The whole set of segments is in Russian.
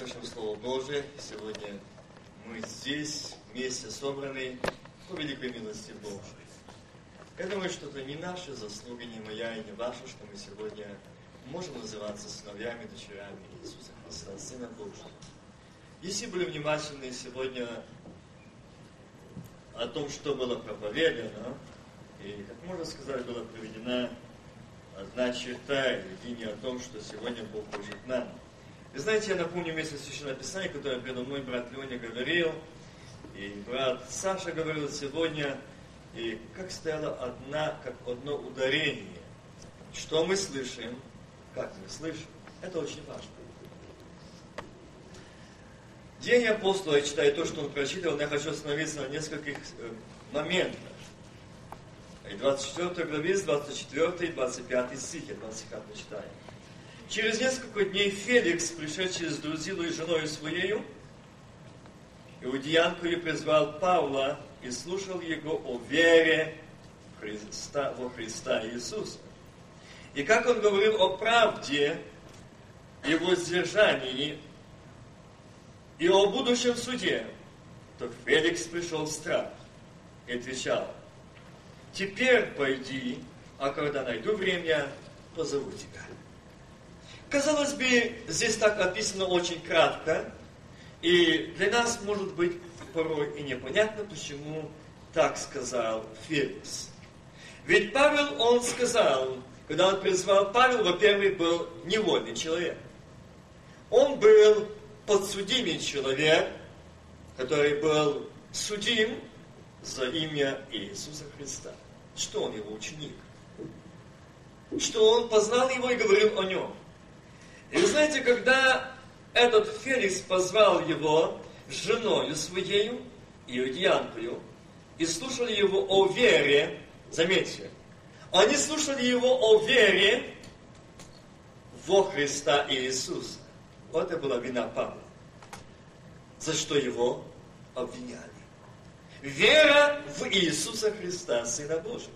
Слышим Слово Божие. Сегодня мы здесь, вместе собраны по великой милости Божией. Я думаю, что это не наши заслуги, не моя и не ваша, что мы сегодня можем называться сыновьями, дочерями Иисуса Христа, Сына Божьего. Если были внимательны сегодня о том, что было проповедано, и, как можно сказать, была проведена одна черта или линия о том, что сегодня Бог хочет нам – вы знаете, я напомню место Священного Писания, которое передо мной брат Леня говорил, и брат Саша говорил сегодня, и как стояла одна, как одно ударение. Что мы слышим, как мы слышим, это очень важно. День апостола, я читаю то, что он прочитал, но я хочу остановиться на нескольких э, моментах. И 24 главе, 24 и 25 стихи, 25 читаем. Через несколько дней Феликс, пришедший с Друзилой женой своею, Иудеянкою призвал Павла и слушал его о вере Христа, во Христа Иисуса. И как он говорил о правде и воздержании, и о будущем суде, то Феликс пришел в страх и отвечал, «Теперь пойди, а когда найду время, позову тебя». Казалось бы, здесь так описано очень кратко, и для нас может быть порой и непонятно, почему так сказал Феликс. Ведь Павел, он сказал, когда он призвал Павел, во-первых, был невольный человек. Он был подсудимый человек, который был судим за имя Иисуса Христа. Что он его ученик? Что он познал его и говорил о нем. И вы знаете, когда этот Феликс позвал его женою своею, иудеянкою, и слушали его о вере, заметьте, они слушали его о вере во Христа Иисуса. Вот это была вина Павла. За что его обвиняли. Вера в Иисуса Христа, Сына Божьего.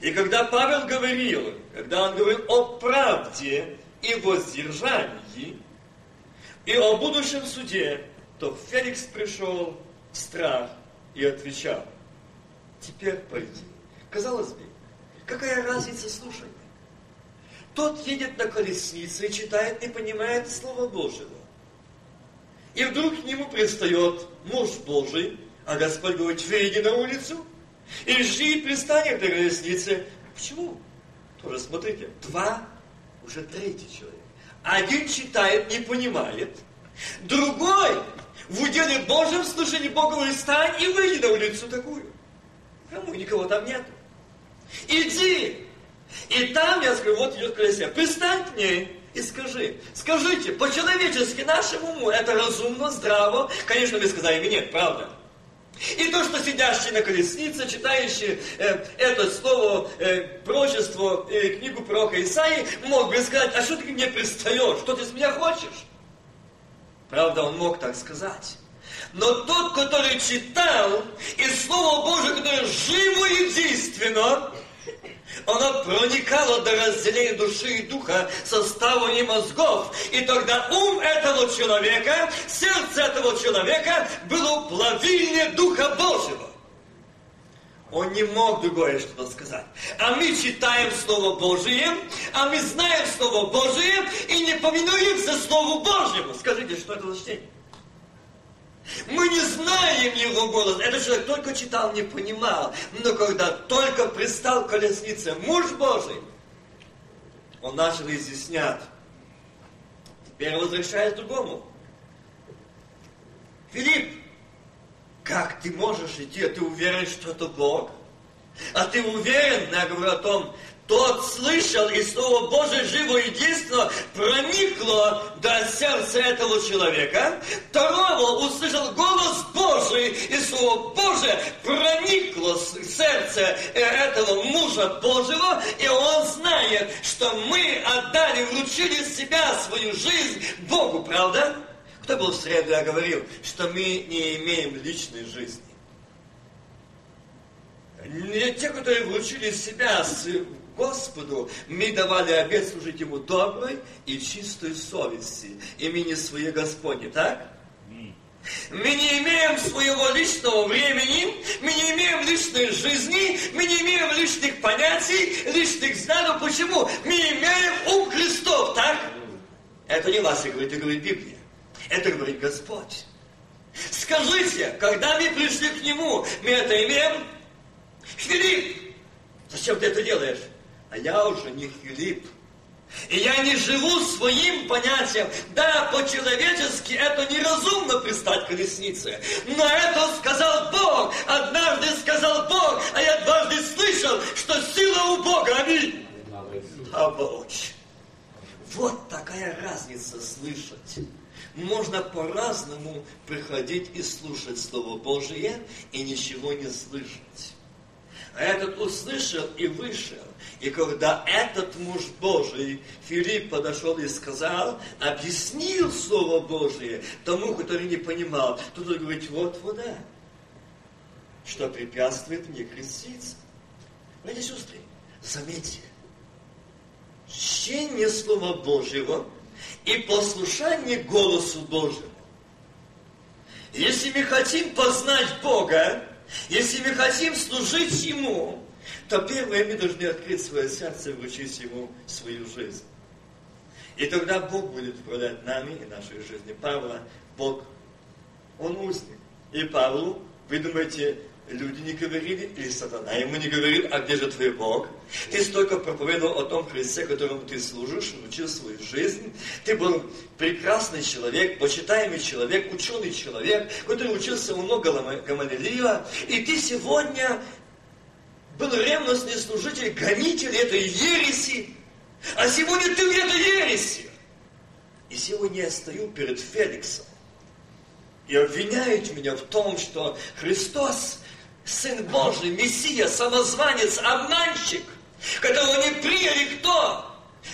И когда Павел говорил, когда он говорил о правде, и воздержании, и о будущем суде, то Феликс пришел в страх и отвечал, теперь пойди. Казалось бы, какая разница слушания? Тот едет на колеснице и читает, и понимает Слово Божьего. И вдруг к нему пристает муж Божий, а Господь говорит, выйди на улицу и жди и пристанет на колеснице. Почему? Тоже смотрите, два уже третий человек. Один читает, не понимает. Другой в уделе Божьем слушании Бога встань и выйди на улицу такую. Кому? Никого там нет. Иди. И там, я скажу, вот идет колесня. Пристань к ней и скажи. Скажите, по-человечески нашему уму это разумно, здраво. Конечно, вы сказали мне правда? И то, что сидящий на колеснице, читающий э, это слово, э, прочество, э, книгу пророка Исаии, мог бы сказать, а что ты мне пристаешь, что ты с меня хочешь? Правда, он мог так сказать. Но тот, который читал, и Слово Божие, которое живо и действенно, оно проникало до разделения души и духа, состава и мозгов. И тогда ум этого человека, сердце этого человека было плавильнее Духа Божьего. Он не мог другое что-то сказать. А мы читаем Слово Божие, а мы знаем Слово Божие и не поминуем за Слову Божьему. Скажите, что это за чтение? Мы не знаем его голос. Этот человек только читал, не понимал. Но когда только пристал к колеснице муж Божий, он начал изъяснять. Теперь возвращаясь к другому. Филипп, как ты можешь идти? А ты уверен, что это Бог? А ты уверен, я говорю о том, тот слышал, и Слово Божие живо и проникло до сердца этого человека. Второго услышал голос Божий, и Слово Божие проникло в сердце этого мужа Божьего, и он знает, что мы отдали, вручили себя, свою жизнь Богу, правда? Кто был в среду, я говорил, что мы не имеем личной жизни. Не те, которые вручили себя Господу, мы давали обет служить Ему доброй и чистой совести, имени Своей Господне, так? Мы не имеем своего личного времени, мы не имеем личной жизни, мы не имеем личных понятий, личных знаков. Почему? Мы имеем ум Христов, так? Это не Вася говорит, это говорит Библия. Это говорит Господь. Скажите, когда мы пришли к Нему, мы это имеем? Филипп, зачем ты это делаешь? А я уже не Филипп. И я не живу своим понятием. Да, по-человечески это неразумно пристать к колеснице. Но это сказал Бог. Однажды сказал Бог, а я дважды слышал, что сила у Бога. Аминь. Оболочь. Вот такая разница слышать. Можно по-разному приходить и слушать Слово Божие и ничего не слышать. А этот услышал и вышел. И когда этот муж Божий, Филипп, подошел и сказал, объяснил Слово Божие тому, который не понимал, тут он говорит, вот вода, что препятствует мне креститься. И сестры, заметьте, чтение Слова Божьего и послушание голосу Божьему. Если мы хотим познать Бога, если мы хотим служить Ему, то первое мы должны открыть свое сердце и вручить Ему свою жизнь. И тогда Бог будет управлять нами и нашей жизнью. Павла, Бог, Он узник. И Павлу, вы думаете, люди не говорили, или сатана ему не говорил, а где же твой Бог? Ты столько проповедовал о том Христе, которому ты служишь, учил свою жизнь. Ты был прекрасный человек, почитаемый человек, ученый человек, который учился у ног Гамалилия. И ты сегодня был ревностный служитель, гонитель этой ереси. А сегодня ты в этой ереси. И сегодня я стою перед Феликсом и обвиняют меня в том, что Христос Сын Божий, Мессия, самозванец, обманщик, которого не приняли кто?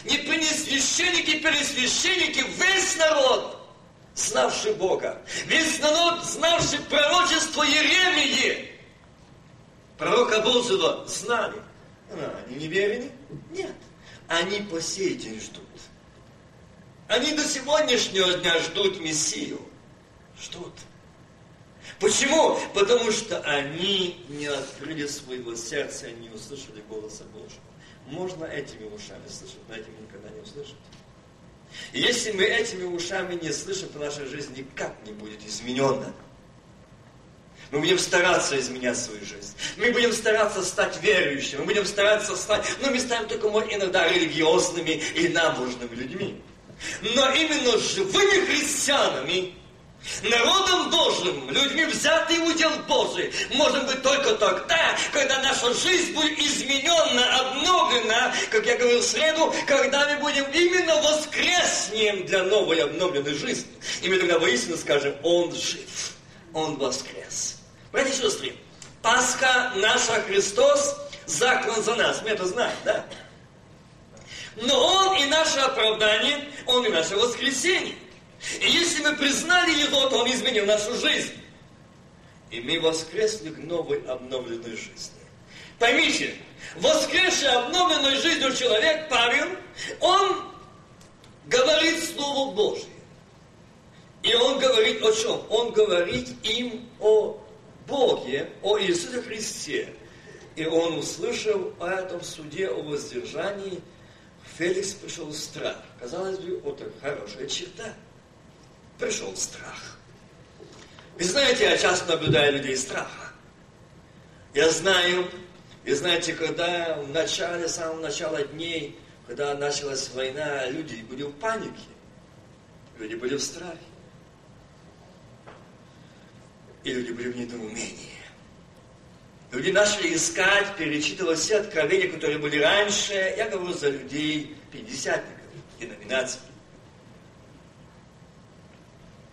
Не приняли священники, пересвященники, весь народ, знавший Бога, весь народ, знавший пророчество Еремии, пророка Божьего, знали. А, они не верили? Нет. Они по сей день ждут. Они до сегодняшнего дня ждут Мессию. Ждут. Почему? Потому что они не открыли своего сердца, они не услышали голоса Божьего. Можно этими ушами слышать, но этими никогда не услышать. И если мы этими ушами не слышим, то наша жизнь никак не будет изменена. Мы будем стараться изменять свою жизнь. Мы будем стараться стать верующими. Мы будем стараться стать... Но мы станем только иногда религиозными и набожными людьми. Но именно живыми христианами Народом Божьим, людьми взятый удел Божий, может быть только тогда, когда наша жизнь будет изменена, обновлена, как я говорил в среду, когда мы будем именно воскреснем для новой обновленной жизни. И мы тогда воистину скажем, Он жив, Он воскрес. Братья и сестры, Пасха наша Христос заклан за нас. Мы это знаем, да? Но Он и наше оправдание, Он и наше воскресение. И если мы признали Его, то Он изменил нашу жизнь. И мы воскресли к новой обновленной жизни. Поймите, воскресший обновленной жизнью человек, Павел, он говорит Слово Божье. И он говорит о чем? Он говорит им о Боге, о Иисусе Христе. И он услышал о этом суде, о воздержании. Феликс пришел страх. Казалось бы, это хорошая черта пришел страх. Вы знаете, я часто наблюдаю людей страха. Я знаю, и знаете, когда в начале, самого начала дней, когда началась война, люди были в панике, люди были в страхе. И люди были в недоумении. Люди начали искать, перечитывать все откровения, которые были раньше. Я говорю за людей пятидесятников, деноминаций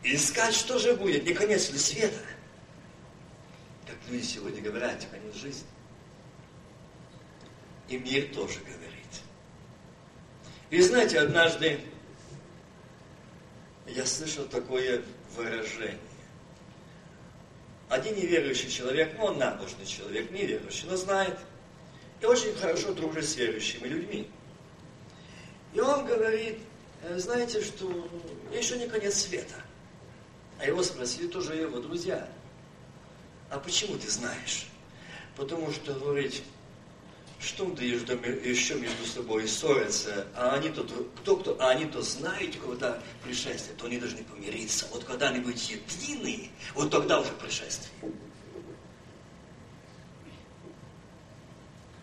и искать, что же будет, не конец ли света. Как люди сегодня говорят, конец жизни. И мир тоже говорит. И знаете, однажды я слышал такое выражение. Один неверующий человек, ну он набожный человек, неверующий, но знает. и очень хорошо дружит с верующими людьми. И он говорит, «Э, знаете, что еще не конец света. А его спросили тоже его друзья. А почему ты знаешь? Потому что, говорит, что ты еще между собой ссорятся, а они-то, кто кто, а они-то знают, когда пришествие, то они должны помириться. Вот когда-нибудь едины, вот тогда уже пришествие.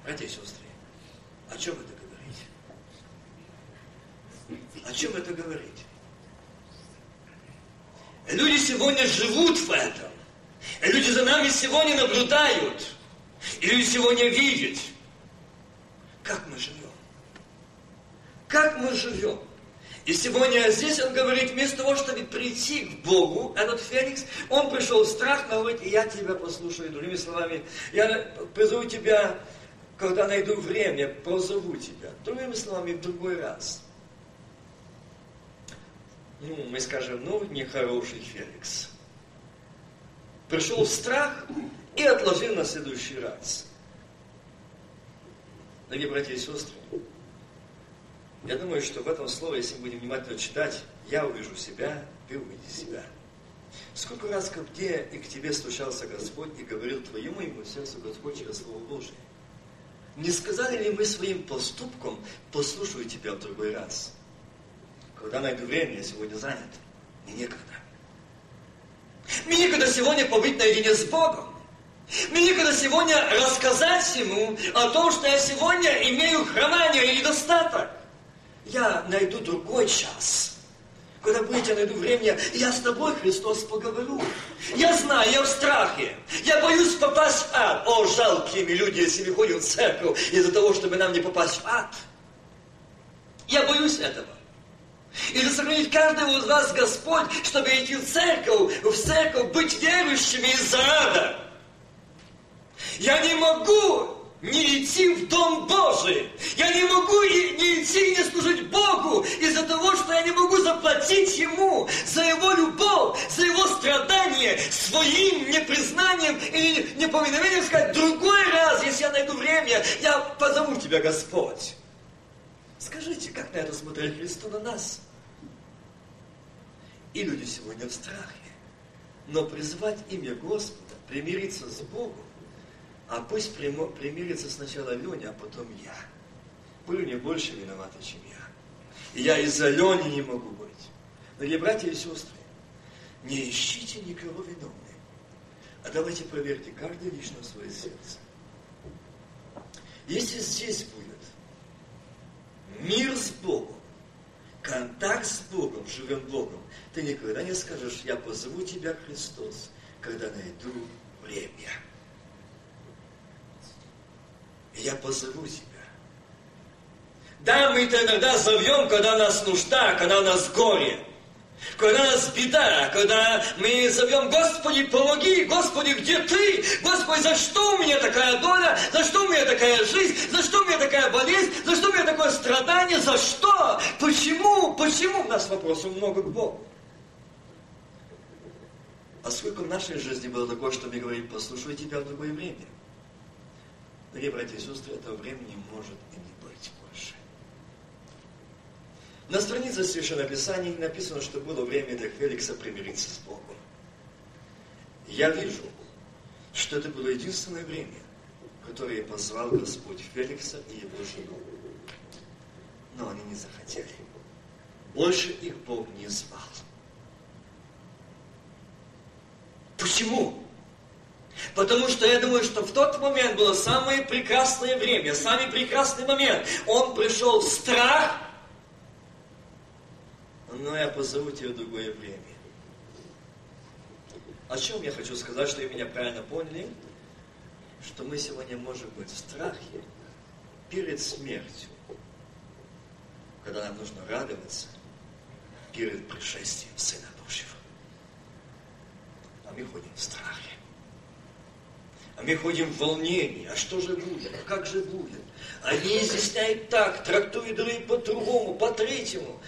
Братья и сестры, о чем это говорить? О чем это говорить? Люди сегодня живут в этом. Люди за нами сегодня наблюдают. И люди сегодня видят, как мы живем. Как мы живем. И сегодня здесь он говорит, вместо того, чтобы прийти к Богу, этот Феникс, он пришел в страх, но говорит, я тебя послушаю. Другими словами, я призову тебя когда найду время, позову тебя. Другими словами, в другой раз. Ну, мы скажем, ну, нехороший Феликс. Пришел в страх и отложил на следующий раз. Дорогие братья и сестры, я думаю, что в этом слове, если мы будем внимательно читать, я увижу себя, ты увидишь себя. Сколько раз ко мне и к тебе стучался Господь и говорил твоему и моему сердцу Господь через Слово Божие. Не сказали ли мы своим поступком, послушаю тебя в другой раз? Когда найду время, я сегодня занят. Мне некогда. Мне некогда сегодня побыть наедине с Богом. Мне некогда сегодня рассказать Ему о том, что я сегодня имею хромание или достаток. Я найду другой час – когда будете найду время, я с тобой, Христос, поговорю. Я знаю, я в страхе. Я боюсь попасть в ад. О, жалкими люди, если мы ходим в церковь из-за того, чтобы нам не попасть в ад. Я боюсь этого. И сохранить каждого из вас Господь, чтобы идти в церковь, в церковь, быть верующими из-за ада. Я не могу не идти в Дом Божий. Я не могу не идти и не служить Богу из-за того, что я не могу заплатить Ему за Его любовь, за Его страдания своим непризнанием и непоминовением сказать, другой раз, если я найду время, я позову Тебя, Господь. Скажите, как на это смотрит Христос на нас? И люди сегодня в страхе. Но призвать имя Господа, примириться с Богом, а пусть примирится сначала Леня, а потом я. Леня больше виновата, чем я. И я из-за Лени не могу быть. Дорогие братья и сестры, не ищите никого виновным, а давайте проверьте каждый лично свое сердце. Если здесь будет мир с Богом, контакт с Богом, живым Богом, ты никогда не скажешь, я позову тебя, Христос, когда найду время я позову тебя. Да, мы это иногда зовем, когда нас нужда, когда нас горе, когда нас беда, когда мы зовем, Господи, помоги, Господи, где Ты? Господи, за что у меня такая доля? За что у меня такая жизнь? За что у меня такая болезнь? За что у меня такое страдание? За что? Почему? Почему? У нас вопросов много к Богу. А сколько в нашей жизни было такое, что мы говорим, послушай тебя в другое время. Дорогие братья и сестры, этого времени может и не быть больше. На странице Священного Писания написано, что было время для Феликса примириться с Богом. Я вижу, что это было единственное время, которое позвал Господь Феликса и его жену. Но они не захотели. Больше их Бог не звал. Почему? Потому что я думаю, что в тот момент было самое прекрасное время, самый прекрасный момент. Он пришел в страх, но я позову тебя в другое время. О чем я хочу сказать, что вы меня правильно поняли? Что мы сегодня можем быть в страхе перед смертью, когда нам нужно радоваться перед пришествием Сына Божьего. А мы ходим в страхе. А мы ходим в волнении. А что же будет? А как же будет? Они изъясняют так, трактуют другие по-другому, по-третьему.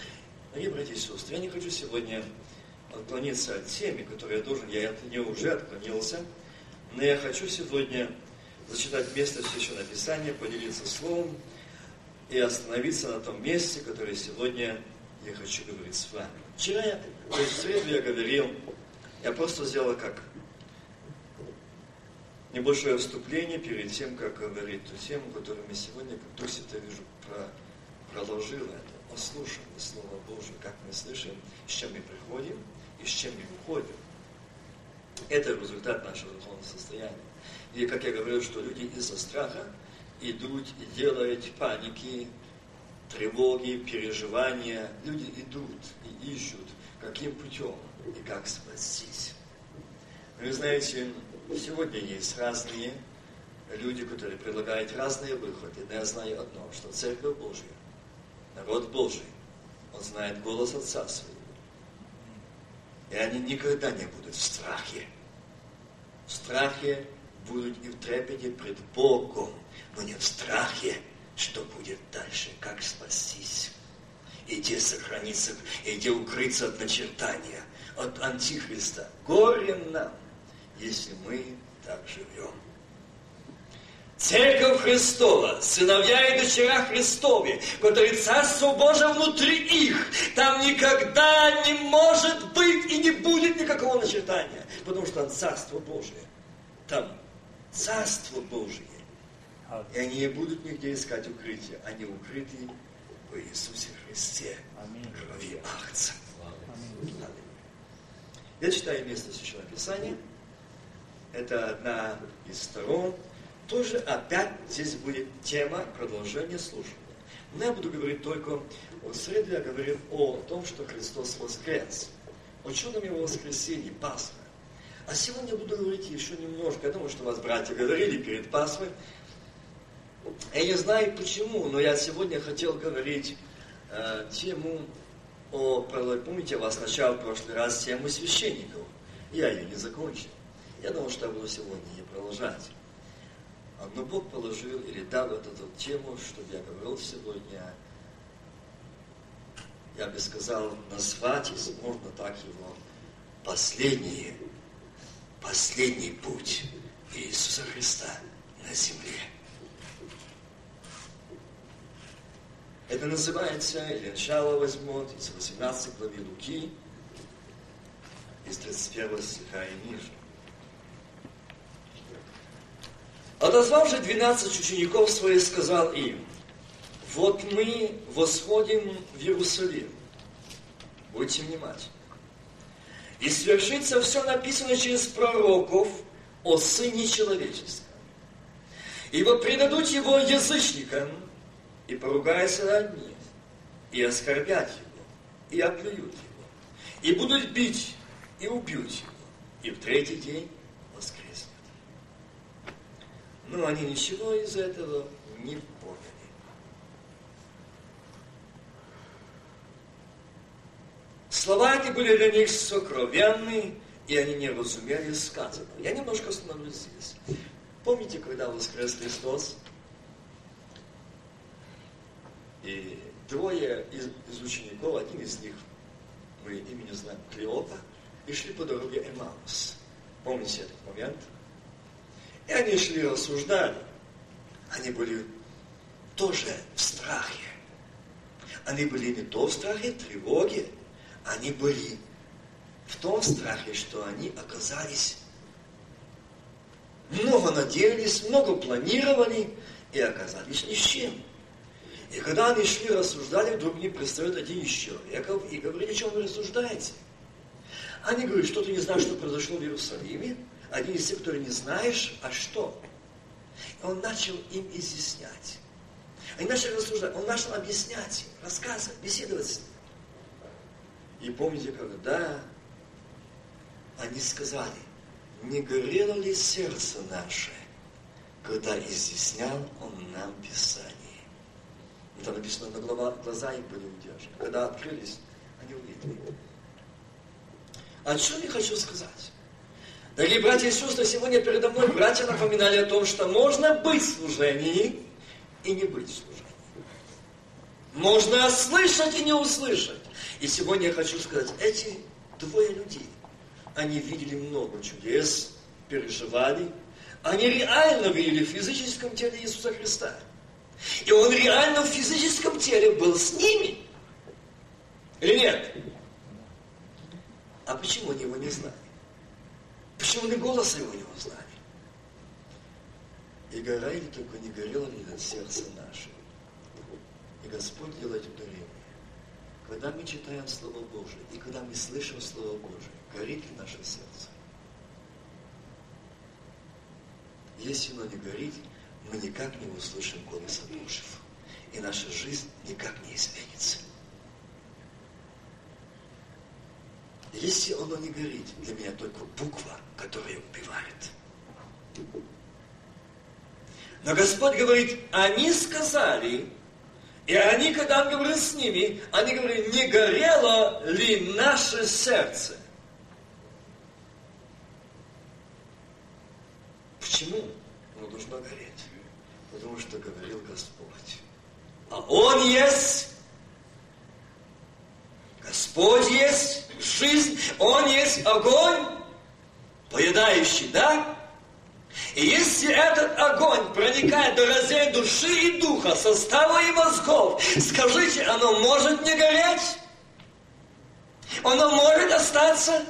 Дорогие братья и сестры, я не хочу сегодня отклониться от темы, которую я должен, я от нее уже отклонился, но я хочу сегодня зачитать место Священного Писания, поделиться словом и остановиться на том месте, которое сегодня я хочу говорить с вами. Вчера, есть в среду я говорил, я просто сделал как небольшое вступление перед тем, как говорить ту тему, которую мы сегодня, как Дух Святой, вижу, про, продолжил это. Послушаем Слово Божие, как мы слышим, с чем мы приходим и с чем мы уходим. Это результат нашего духовного состояния. И, как я говорил, что люди из-за страха идут и делают паники, тревоги, переживания. Люди идут и ищут, каким путем и как спастись. Вы знаете, сегодня есть разные люди, которые предлагают разные выходы. Но я знаю одно, что Церковь Божья, народ Божий, он знает голос Отца своего. И они никогда не будут в страхе. В страхе будут и в трепете пред Богом, но не в страхе, что будет дальше, как спастись. И где сохраниться, и где укрыться от начертания, от Антихриста. Горе нам, если мы так живем. Церковь Христова, сыновья и дочеря Христове, которые Царство Божие внутри их, там никогда не может быть и не будет никакого начертания, потому что там Царство Божие. Там Царство Божие. И они не будут нигде искать укрытия. Они укрыты в Иисусе Христе, крови Ахца. Я читаю место Священного Писания. Это одна из сторон. Тоже опять здесь будет тема продолжения служения. Но я буду говорить только о среду, я говорю о том, что Христос воскрес. О чудом Его воскресении, Пасха. А сегодня я буду говорить еще немножко. Я думаю, что вас братья говорили перед Пасхой. Я не знаю почему, но я сегодня хотел говорить э, тему о, помните, я вас начал в прошлый раз тему священников. Я ее не закончил. Я думал, что я буду сегодня ее продолжать. Но Бог положил или дал вот эту тему, чтобы я говорил сегодня, я бы сказал, назвать, если можно так его, последний, последний путь Иисуса Христа на земле. Это называется, или начало возьмет, из 18 главы Луки, из 31 стиха и ниже. Отозвав же 12 учеников своих, сказал им, вот мы восходим в Иерусалим. Будьте внимательны. И свершится все написано через пророков о Сыне Человеческом. Ибо предадут его язычникам, и поругаются над ним, и оскорбят его, и оплюют его, и будут бить, и убьют его, и в третий день Но они ничего из этого не поняли. Слова эти были для них сокровенны, и они не разумели сказанного. Я немножко остановлюсь здесь. Помните, когда воскрес Христос? И трое из, из учеников, один из них, мы имени знаем, Клеопа, и шли по дороге Эмаус. Помните этот момент? И они шли, рассуждали. Они были тоже в страхе. Они были не то в страхе, тревоге, они были в том страхе, что они оказались много надеялись, много планировали и оказались ни с чем. И когда они шли, рассуждали, вдруг мне пристает один из человеков и говорит, о чем вы рассуждаете? Они говорят, что ты не знаешь, что произошло в Иерусалиме? Один из тех, которые не знаешь, а что? И он начал им изъяснять. Они начали рассуждать, он начал объяснять рассказывать, беседовать с ним. И помните, когда они сказали, не горело ли сердце наше, когда изъяснял он нам Писание? Это написано, на глаза, глаза их были удержаны. Когда открылись, они увидели. О чем я хочу сказать? Дорогие братья и сестры, сегодня передо мной братья напоминали о том, что можно быть в служении и не быть в служении. Можно слышать и не услышать. И сегодня я хочу сказать, эти двое людей, они видели много чудес, переживали, Они реально видели в физическом теле Иисуса Христа. И Он реально в физическом теле был с ними. Или нет? А почему они его не знали? Почему они голоса его не узнали? И гора ли только не горела ли над сердцем нашим? И Господь делает ударение. Когда мы читаем Слово Божие, и когда мы слышим Слово Божие, горит ли наше сердце? Если оно не горит, мы никак не услышим голоса Божьего. И наша жизнь никак не изменится. Если оно не горит, для меня только буква, которая убивает. Но Господь говорит, они сказали, и они, когда Он говорил с ними, они говорили, не горело ли наше сердце? Почему оно должно гореть? Потому что говорил Господь. А Он есть Господь есть жизнь, Он есть огонь, поедающий, да? И если этот огонь проникает до разделения души и духа, состава и мозгов, скажите, оно может не гореть? Оно может остаться?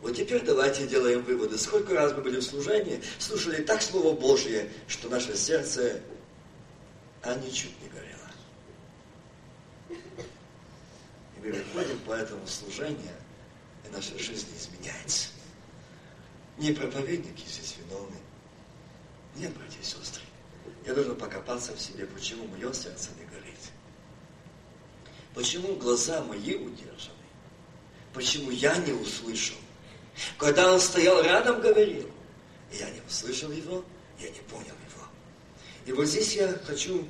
Вот теперь давайте делаем выводы. Сколько раз мы были в служении, слушали так Слово Божье, что наше сердце, а ничуть не горело. Выходим по этому служению, и наша жизнь изменяется. Не проповедники здесь виновны. Нет, братья и сестры. Я должен покопаться в себе, почему мое сердце не горит. Почему глаза мои удержаны? Почему я не услышал? Когда он стоял рядом, говорил, я не услышал его, я не понял его. И вот здесь я хочу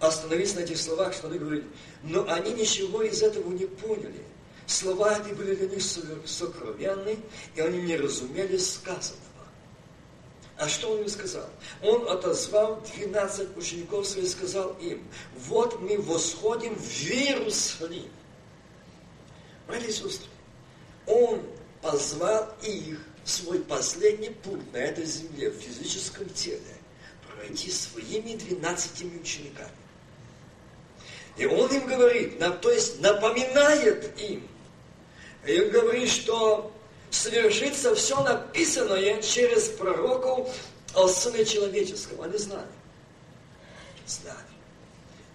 остановиться на этих словах, что он говорит, но они ничего из этого не поняли. Слова эти были для них сокровенны, и они не разумели сказанного. А что он им сказал? Он отозвал 12 учеников и сказал им, вот мы восходим в Иерусалим. Братья и сестры, он позвал их в свой последний путь на этой земле, в физическом теле, пройти своими двенадцатими учениками. И он им говорит, то есть напоминает им, и он говорит, что совершится все написанное через пророков о Сыне Человеческом. Они знали. Знали.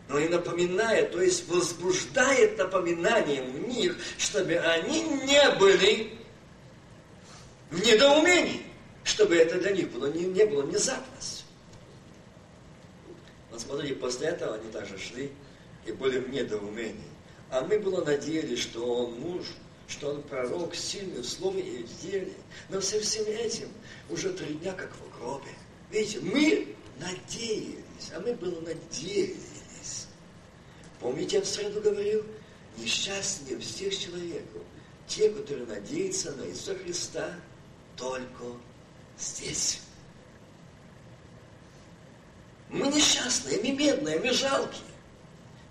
Но и напоминает, то есть возбуждает напоминанием в них, чтобы они не были в недоумении, чтобы это для них было, не, не было внезапностью. Вот смотрите, после этого они также шли и были в недоумении. А мы было надеялись, что он муж, что он пророк, сильный в слове и в деле. Но со всем этим уже три дня как в гробе. Видите, мы надеялись, а мы было надеялись. Помните, я в среду говорил, несчастнее всех человеков, те, которые надеются на Иисуса Христа только здесь. Мы несчастные, мы бедные, мы жалкие.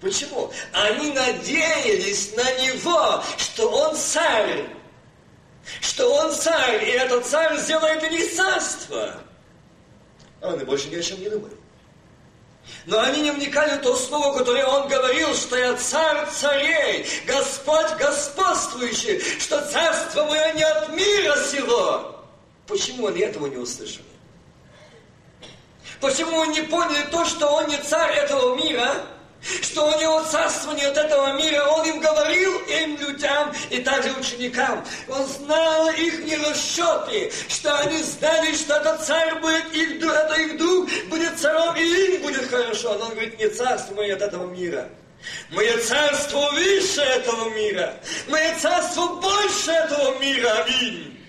Почему? Они надеялись на Него, что Он царь. Что Он царь, и этот царь сделает их царство. А они больше ни о чем не думали. Но они не вникали в то слово, которое он говорил, что я царь царей, Господь господствующий, что царство мое не от мира сего. Почему они этого не услышали? Почему они поняли то, что он не царь этого мира, что у него царство не от этого мира. Он им говорил, им людям и также ученикам. Он знал их не что они знали, что этот царь будет их, это их друг, будет царем, и им будет хорошо. Но он говорит, не царство мое от этого мира. Мое царство выше этого мира. Мое царство больше этого мира. Аминь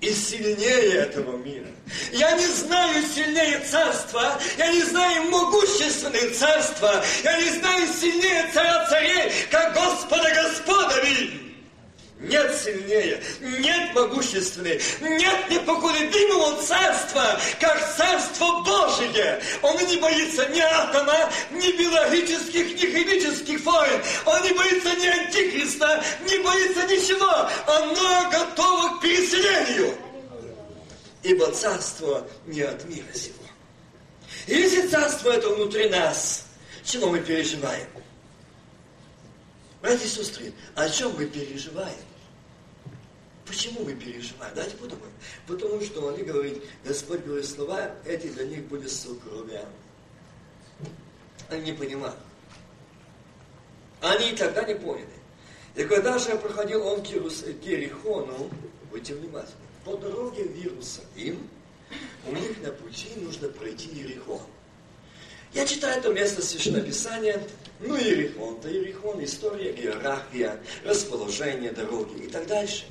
и сильнее этого мира. Я не знаю сильнее царства, я не знаю могущественное царства, я не знаю сильнее царя царей, как Господа Господа видим. Нет сильнее, нет могущественнее, нет непоколебимого царства, как царство Божие. Он не боится ни атома, ни биологических, ни химических войн. Он не боится ни антихриста, не боится ничего. Оно готово к переселению. Ибо царство не от мира сего. Если царство это внутри нас, чего мы переживаем? Братья и сестры, о чем мы переживаем? Почему мы переживаем? Давайте подумаем. Потому что они говорят, Господь говорит слова, эти для них будет сокровия. Они не понимают. Они и тогда не поняли. И когда же проходил он к Керихону, будьте внимательны, по дороге в Иерусалим, у них на пути нужно пройти Иерихон. Я читаю это место Священного Писания, ну Иерихон, то Иерихон, история, география, расположение дороги и так дальше.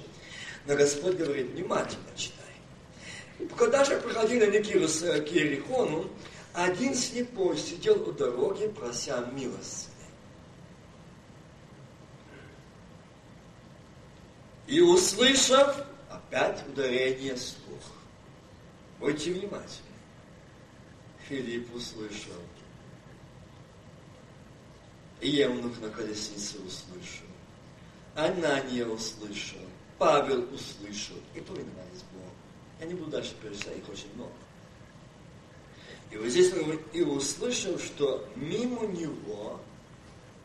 Но Господь говорит, внимательно читай. Когда же проходили они к Иерихону, один слепой сидел у дороги, прося милость. И услышав, опять ударение слуха. Будьте внимательны. Филипп услышал. Евнух на колеснице услышал. Анания услышал. Павел услышал. И повиновались Богу. Я не буду дальше перечислять, их очень много. И вот здесь он и услышал, что мимо него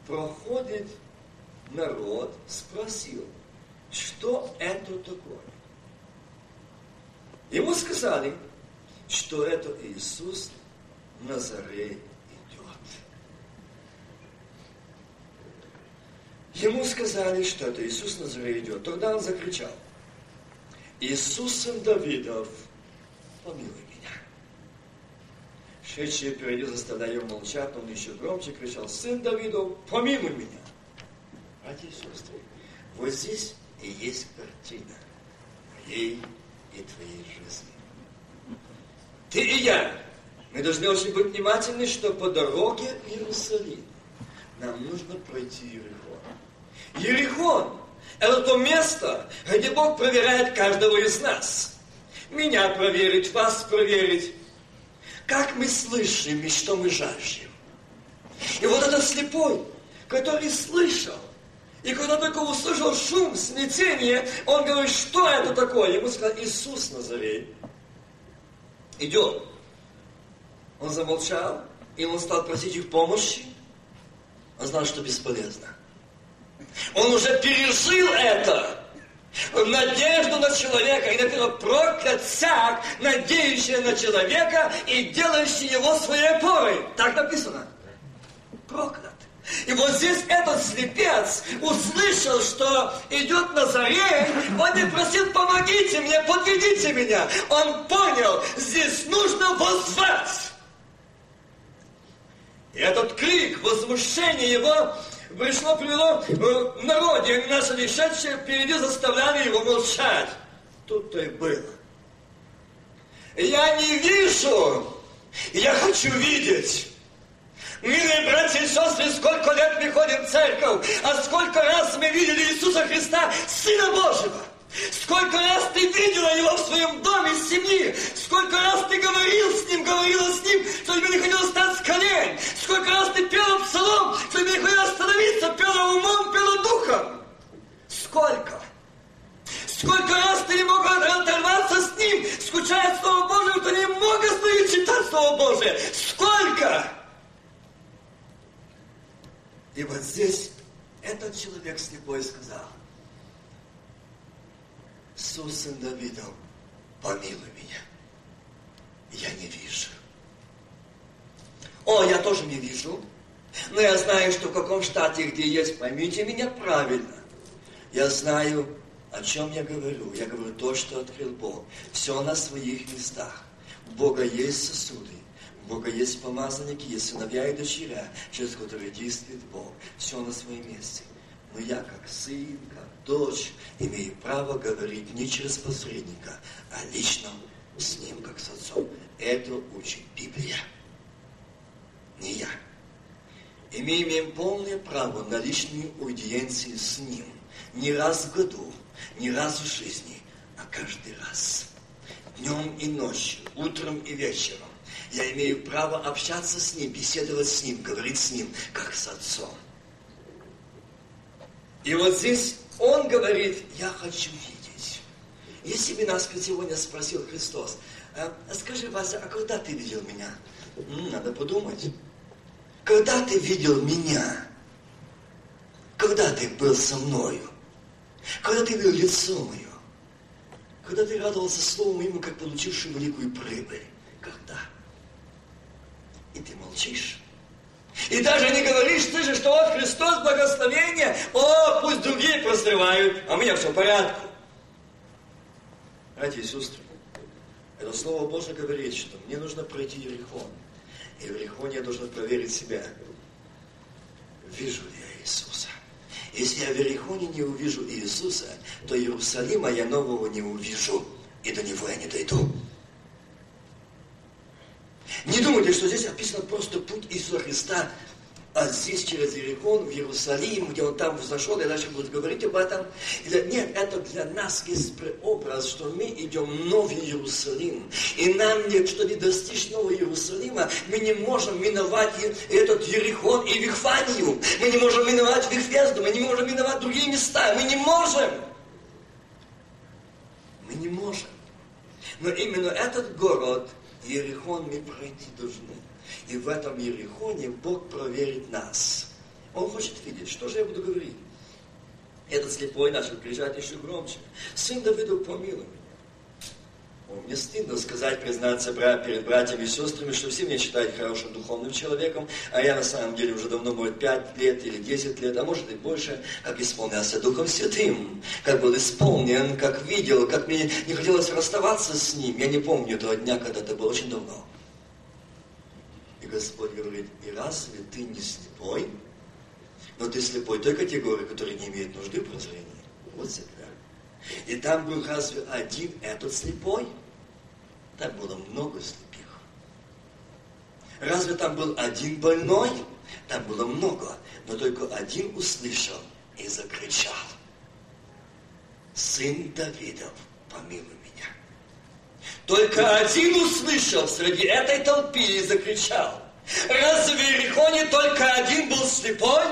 проходит народ, спросил, что это такое? Ему сказали, что это Иисус Назарей идет. Ему сказали, что это Иисус Назарей идет. Тогда он закричал, Иисус сын Давидов, помилуй меня. Шедшие впереди заставляя его молчать, но он еще громче кричал, сын Давидов, помилуй меня. Братья и сестры, вот здесь и есть картина моей и твоей жизни. Ты и я, мы должны очень быть внимательны, что по дороге Иерусалим нам нужно пройти Ерихон. Ерихон – это то место, где Бог проверяет каждого из нас. Меня проверить, вас проверить. Как мы слышим и что мы жаждем. И вот этот слепой, который слышал, и когда только услышал шум, смятение, он говорит, что это такое? Ему сказал, Иисус Назарей. Идет. Он замолчал, и он стал просить их помощи. Он знал, что бесполезно. Он уже пережил это. Надежду на человека. И написано, проклят всяк, надеющий на человека и делающий его своей опорой. Так написано. Проклят. И вот здесь этот слепец услышал, что идет Назарей, он не просил, помогите мне, подведите меня. Он понял, здесь нужно возвать. И этот крик, возмущение его пришло, привело в народе. И наши лишедшие впереди заставляли его молчать. Тут-то и было. Я не вижу, я хочу видеть. Милые братья и сестры, сколько лет мы ходим в церковь, а сколько раз мы видели Иисуса Христа, Сына Божьего. Сколько раз ты видела его в своем доме, в семье? Сколько раз ты говорил с ним, говорила с ним, что тебе не хотелось стать с колен? Сколько здесь этот человек слепой сказал, Иисус, сын Давидов, помилуй меня. Я не вижу. О, я тоже не вижу. Но я знаю, что в каком штате, где есть, поймите меня правильно. Я знаю, о чем я говорю. Я говорю то, что открыл Бог. Все на своих местах. У Бога есть сосуды. Бога есть помазанники, есть сыновья и дочеря, через которые действует Бог. Все на своем месте. Но я, как сын, как дочь, имею право говорить не через посредника, а лично с ним, как с отцом. Это учит Библия. Не я. И мы имеем полное право на личные аудиенции с ним. Не раз в году, не раз в жизни, а каждый раз. Днем и ночью, утром и вечером я имею право общаться с Ним, беседовать с Ним, говорить с Ним, как с Отцом. И вот здесь Он говорит, я хочу видеть. Если бы нас сегодня спросил Христос, а, скажи, Вася, а когда ты видел меня? Надо подумать. Когда ты видел меня? Когда ты был со мною? Когда ты видел лицо мое? Когда ты радовался Слову Моему, как получивший великую прибыль? Когда? И ты молчишь. И даже не говоришь, ты же, что вот Христос благословение, о, пусть другие прозревают, а у меня все в порядке. Братья и сестры, это Слово Божье говорит, что мне нужно пройти Иерихон. И в Иерихоне я должен проверить себя. Вижу ли я Иисуса? Если я в Иерихоне не увижу Иисуса, то Иерусалима я нового не увижу, и до него я не дойду. Не думайте, что здесь описан просто путь Иисуса Христа а здесь через Иерихон в Иерусалим, где он там взошел, и дальше будет говорить об этом. Нет, это для нас есть преобраз, что мы идем в Новый Иерусалим. И нам нет, что не достичь Нового Иерусалима, мы не можем миновать этот Иерихон и Вихфанию. Мы не можем миновать Вихвезду, мы не можем миновать другие места. Мы не можем. Мы не можем. Но именно этот город, Иерихон, мы пройти должны. И в этом Ерехоне Бог проверит нас. Он хочет видеть, что же я буду говорить. Этот слепой начал кричать еще громче. Сын Давиду, помилуй О, мне стыдно сказать, признаться брат, перед братьями и сестрами, что все меня считают хорошим духовным человеком, а я на самом деле уже давно, может, пять лет или десять лет, а может и больше, как исполнялся Духом Святым, как был исполнен, как видел, как мне не хотелось расставаться с ним. Я не помню этого дня, когда это было очень давно. И Господь говорит, и разве ты не слепой? Но ты слепой той категории, которая не имеет нужды в прозрении. Вот всегда. И там был разве один этот слепой? Там было много слепых. Разве там был один больной? Там было много. Но только один услышал и закричал. Сын Давидов, помилуй только один услышал среди этой толпы и закричал. Разве в Иерихоне только один был слепой?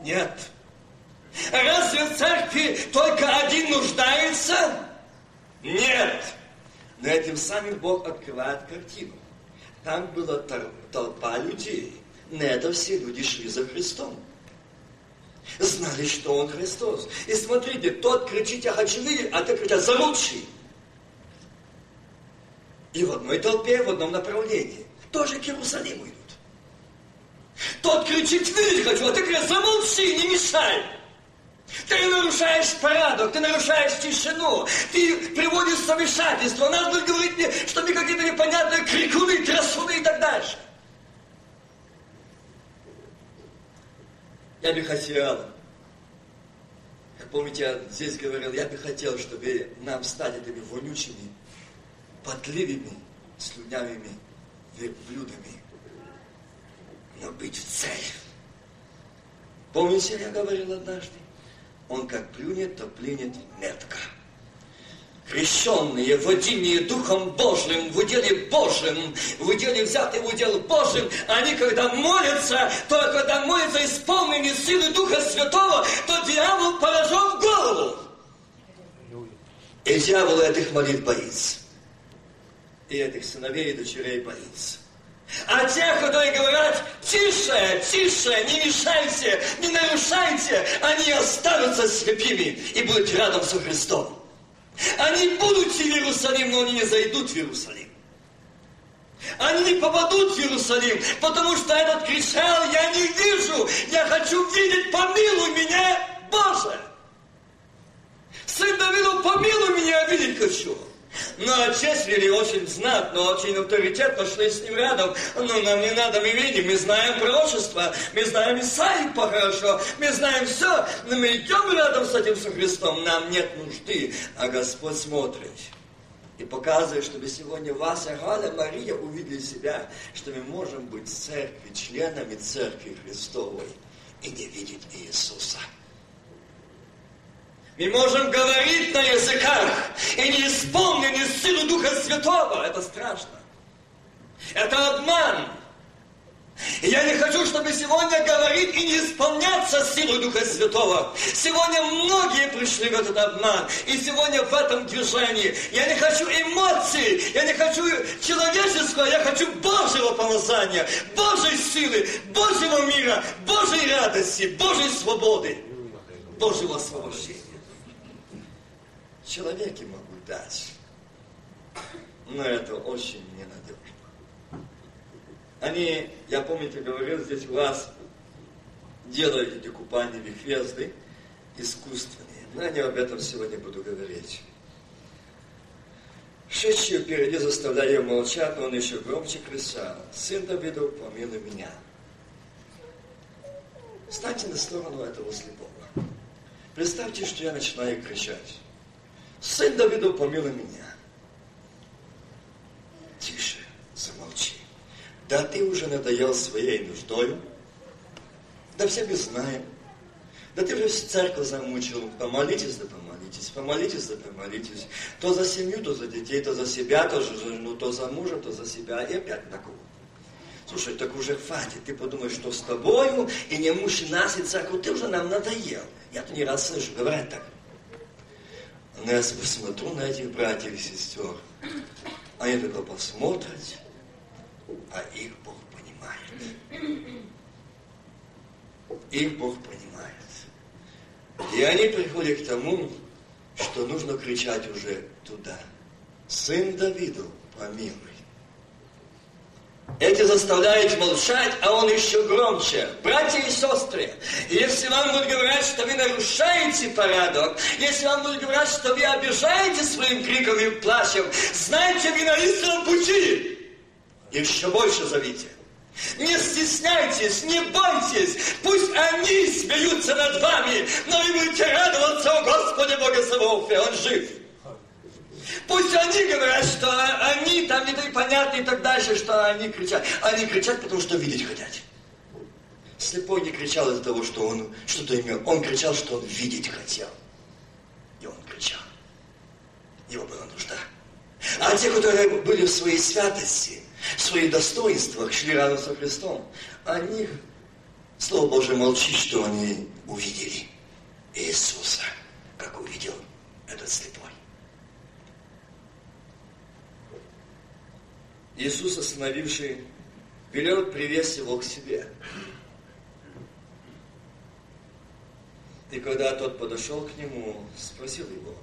Нет. Разве в церкви только один нуждается? Нет. Но этим самым Бог открывает картину. Там была толпа людей. На это все люди шли за Христом. Знали, что Он Христос. И смотрите, тот кричит, я хочу видеть, а ты кричат, замолчи. И в одной толпе, в одном направлении. Тоже к Иерусалиму идут. Тот кричит, видеть хочу, а ты говоришь, замолчи, не мешай. Ты нарушаешь порядок, ты нарушаешь тишину, ты приводишь замешательство. Нас будет говорить мне, что мы какие-то непонятные крикуны, трясуны и так дальше. Я бы хотел, как помните, я здесь говорил, я бы хотел, чтобы нам стать этими вонючими подливыми, слюнявыми верблюдами, но быть в цель. Помните, я говорил однажды? Он как плюнет, то плюнет метко. Крещенные, водимые Духом Божьим, в уделе Божьим, в уделе взятые в удел Божьим, они когда молятся, то когда молятся исполненные силы Духа Святого, то дьявол поражен в голову. И дьявол этих молитв боится и этих сыновей и дочерей боится. А те, которые говорят, тише, тише, не мешайте, не нарушайте, они останутся слепыми и будут рядом со Христом. Они будут в Иерусалим, но они не зайдут в Иерусалим. Они не попадут в Иерусалим, потому что этот кричал, я не вижу, я хочу видеть, помилуй меня, Боже. Сын Давиду, помилуй меня, видеть хочу. Но отец вели очень знатно, очень авторитетно шли с ним рядом. Но нам не надо, мы видим, мы знаем пророчество, мы знаем Исаию хорошо, мы знаем все, но мы идем рядом с этим со Христом, нам нет нужды, а Господь смотрит. И показывает, чтобы сегодня Вася, Галя, Мария увидели себя, что мы можем быть церкви, членами церкви Христовой и не видеть Иисуса. Мы можем говорить на языках и не исполнены силу Духа Святого. Это страшно. Это обман. И я не хочу, чтобы сегодня говорить и не исполняться силой Духа Святого. Сегодня многие пришли в этот обман. И сегодня в этом движении. Я не хочу эмоций, я не хочу человеческого, я хочу Божьего помазания, Божьей силы, Божьего мира, Божьей радости, Божьей свободы, Божьего освобождения. Человеки могут дать, но это очень ненадежно. Они, я помню, ты говорил, здесь у вас делают эти купания Вихвезды искусственные. Но я не об этом сегодня буду говорить. Шедшие впереди заставляя ее молчать, но он еще громче кричал. Сын Давидов, помилуй меня. Станьте на сторону этого слепого. Представьте, что я начинаю кричать. Сын Давидов, помилуй меня. Тише, замолчи. Да ты уже надоел своей нуждою. Да все мы знаем. Да ты уже церковь замучил. Помолитесь, да помолитесь. Помолитесь, да помолитесь. То за семью, то за детей, то за себя, то за жену, то за мужа, то за себя. И опять на кого? Слушай, так уже хватит. Ты подумаешь, что с тобою и не муж и нас, и церковь, ты уже нам надоел. Я-то не раз слышу, говорят так. Но я посмотрю на этих братьев и сестер. Они только посмотрят, а их Бог понимает. Их Бог понимает. И они приходят к тому, что нужно кричать уже туда. Сын Давиду, помилуй. Эти заставляют молчать, а он еще громче. Братья и сестры, если вам будут говорить, что вы нарушаете порядок, если вам будут говорить, что вы обижаете своим криком и плачем, знайте, вы на истинном пути. Еще больше зовите. Не стесняйтесь, не бойтесь. Пусть они смеются над вами, но вы будете радоваться о Господе Боге Саваофе. Он жив. Пусть они говорят, что они там не понятны и так дальше, что они кричат. Они кричат, потому что видеть хотят. Слепой не кричал из-за того, что он что-то имел. Он кричал, что он видеть хотел. И он кричал. Его была нужда. А те, которые были в своей святости, в своих достоинствах, шли рядом со Христом, они, Слово Божие молчит, что они увидели Иисуса, как увидел этот слепой. Иисус, остановивший, велел привести его к себе. И когда тот подошел к нему, спросил его,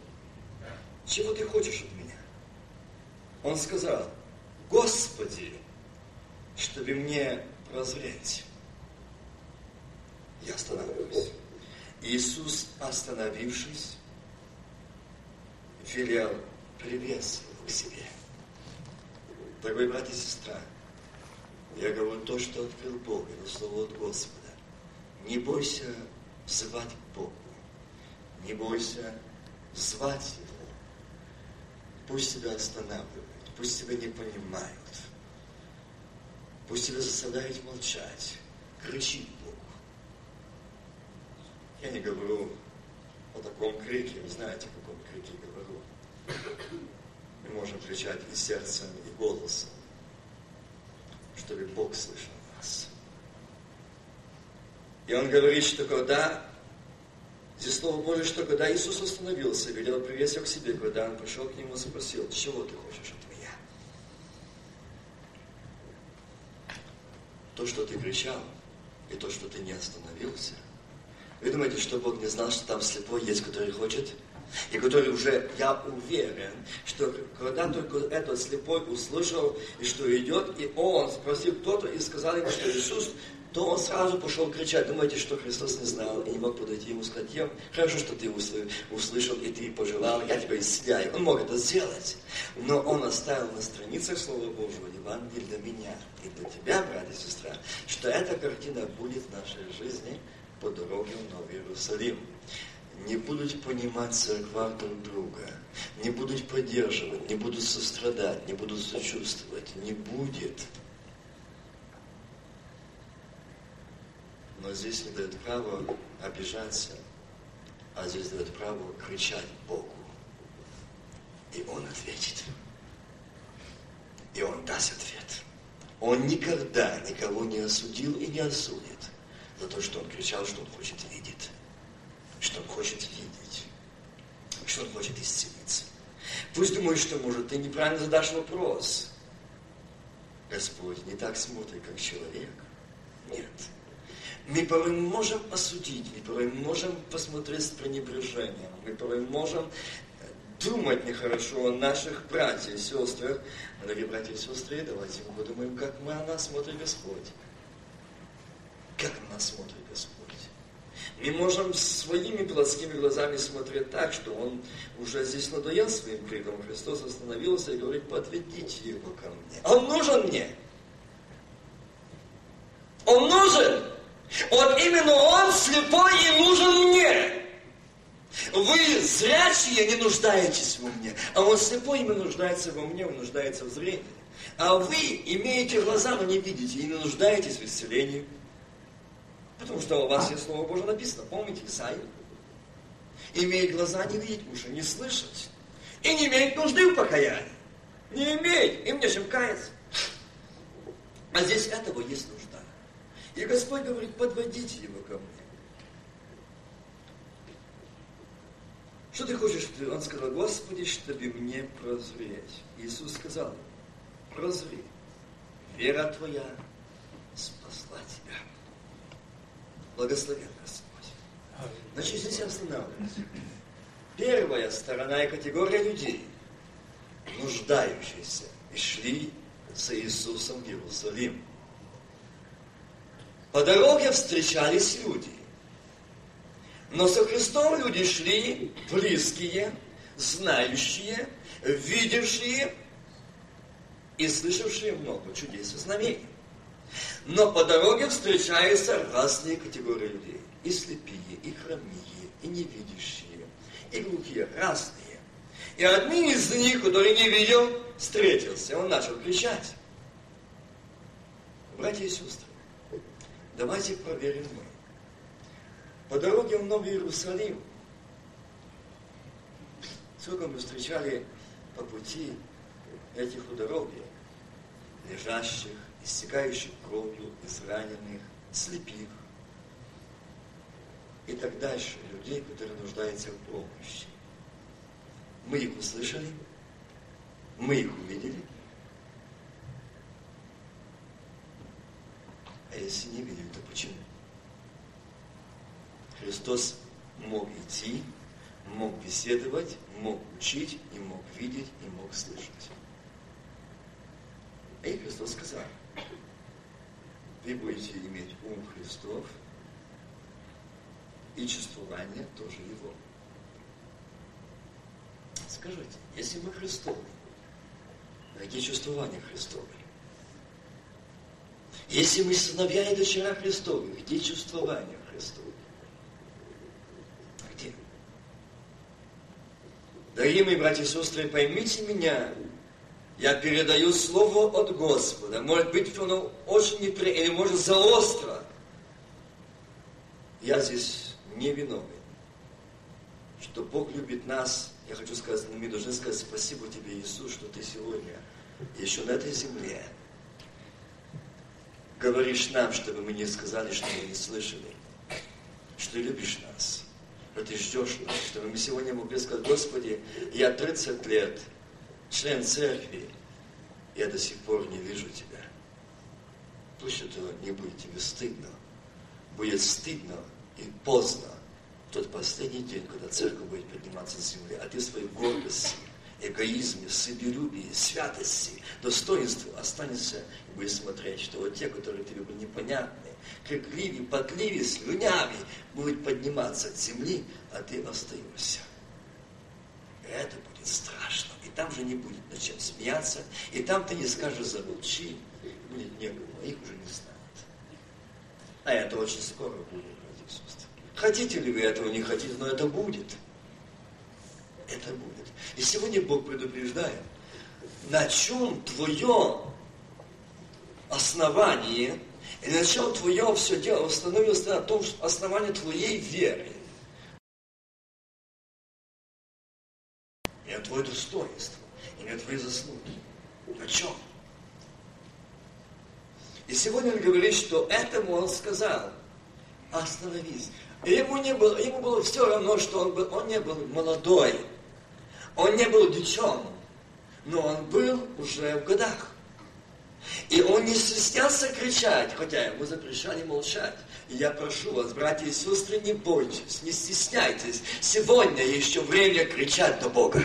чего ты хочешь от меня? Он сказал, Господи, чтобы мне прозреть. Я останавливаюсь. Иисус, остановившись, велел привез его к себе. Дорогой брат и сестра, я говорю то, что открыл Бог, это слово от Господа. Не бойся звать к Богу. Не бойся звать Его. Пусть тебя останавливают, пусть тебя не понимают. Пусть тебя заставляют молчать, кричить Богу. Я не говорю о таком крике, вы знаете, о каком крике говорю можем кричать и сердцем, и голосом, чтобы Бог слышал нас. И он говорит, что когда, здесь Слово Божие, что когда Иисус остановился, велел привести к себе, когда он пришел к нему, спросил, чего ты хочешь от меня? То, что ты кричал, и то, что ты не остановился. Вы думаете, что Бог не знал, что там слепой есть, который хочет и который уже, я уверен, что когда только этот слепой услышал, и что идет, и он спросил кто-то, и сказал ему, что Иисус, то он сразу пошел кричать. Думаете, что Христос не знал и не мог подойти ему сказать, я, хорошо, что ты услышал, и ты пожелал, я тебя исцеляю. Он мог это сделать. Но он оставил на страницах Слова Божьего Евангелия для меня и для тебя, брат и сестра, что эта картина будет в нашей жизни по дороге в Новый Иерусалим не будут понимать церква друг друга, не будут поддерживать, не будут сострадать, не будут сочувствовать, не будет. Но здесь не дает право обижаться, а здесь дает право кричать Богу. И Он ответит. И Он даст ответ. Он никогда никого не осудил и не осудит за то, что он кричал, что он хочет видеть, что он хочет видеть, что он хочет исцелиться. Пусть думают, что, может, ты неправильно задашь вопрос. Господь не так смотрит, как человек. Нет. Мы порой можем осудить, мы порой можем посмотреть с пренебрежением, мы порой можем думать нехорошо о наших братьях и сестрах. Дорогие братья и сестры, давайте мы подумаем, как мы на нас смотрит Господь. Как на нас смотрит Господь. Мы можем своими плотскими глазами смотреть так, что Он уже здесь надоел своим криком. Христос остановился и говорит, подведите его ко мне. Он нужен мне. Он нужен. Вот именно Он слепой и нужен мне. Вы зрячие не нуждаетесь во мне, а он слепой именно нуждается во мне, он нуждается в зрении. А вы имеете глаза, но не видите, и не нуждаетесь в исцелении. Потому что у вас есть Слово Божье написано, помните, Исаия? Имеет глаза не видеть, уши не слышать. И не имеет нужды в покаянии. Не имеет, им не чем каяться. А здесь этого есть нужда. И Господь говорит, подводите его ко мне. Что ты хочешь? Он сказал, Господи, чтобы мне прозреть. Иисус сказал, прозри. Вера твоя спасла тебя. Благословен Господь. Значит, здесь останавливаемся. Первая сторона и категория людей, нуждающиеся, и шли за Иисусом в Иерусалим. По дороге встречались люди. Но со Христом люди шли близкие, знающие, видевшие и слышавшие много чудес и знамений. Но по дороге встречаются разные категории людей. И слепые, и хромие, и невидящие, и глухие, разные. И одним из них, который не видел, встретился. Он начал кричать. Братья и сестры, давайте проверим мы. По дороге в Новый Иерусалим, сколько мы встречали по пути этих у дороги, лежащих, истекающих кровью, израненных, слепых и так дальше, людей, которые нуждаются в помощи. Мы их услышали, мы их увидели, а если не видели, то почему? Христос мог идти, мог беседовать, мог учить, и мог видеть, и мог слышать. И Христос сказал, вы будете иметь ум Христов, и чувствование тоже Его. Скажите, если мы Христовы, какие чувствования Христовы? Если мы сыновья и дочера Христовы, где чувствования Христовы? Дорогие мои братья и сестры, поймите меня, я передаю слово от Господа. Может быть, оно очень неприятно, или может заостро. Я здесь не виновен. Что Бог любит нас, я хочу сказать, мы должны сказать спасибо тебе, Иисус, что ты сегодня еще на этой земле говоришь нам, чтобы мы не сказали, что мы не слышали, что ты любишь нас но ты ждешь нас, чтобы мы сегодня могли сказать, Господи, я 30 лет, член церкви, я до сих пор не вижу Тебя. Пусть этого не будет тебе стыдно. Будет стыдно и поздно в тот последний день, когда церковь будет подниматься с земли, а ты своей гордости, эгоизме, себелюбии, святости, достоинству останешься и будешь смотреть, что вот те, которые тебе были непонятны, крикливи, подливи, слюнями, будут подниматься от земли, а ты остаешься. Это будет страшно. Там же не будет над чем смеяться, и там ты не скажешь замолчи, будет некому, а их уже не станет. А это очень скоро будет, братья. Хотите ли вы этого, не хотите, но это будет. Это будет. И сегодня Бог предупреждает, на чем твое основание – и на чем твое все дело установилось на том что основании твоей веры. Твое достоинство, и на твои заслуги. На чем? И сегодня он говорит, что этому он сказал, остановись. И ему, не было, ему было все равно, что он, был, он не был молодой, он не был дичом, но он был уже в годах. И он не стеснялся кричать, хотя ему запрещали молчать. И я прошу вас, братья и сестры, не бойтесь, не стесняйтесь. Сегодня еще время кричать до Бога.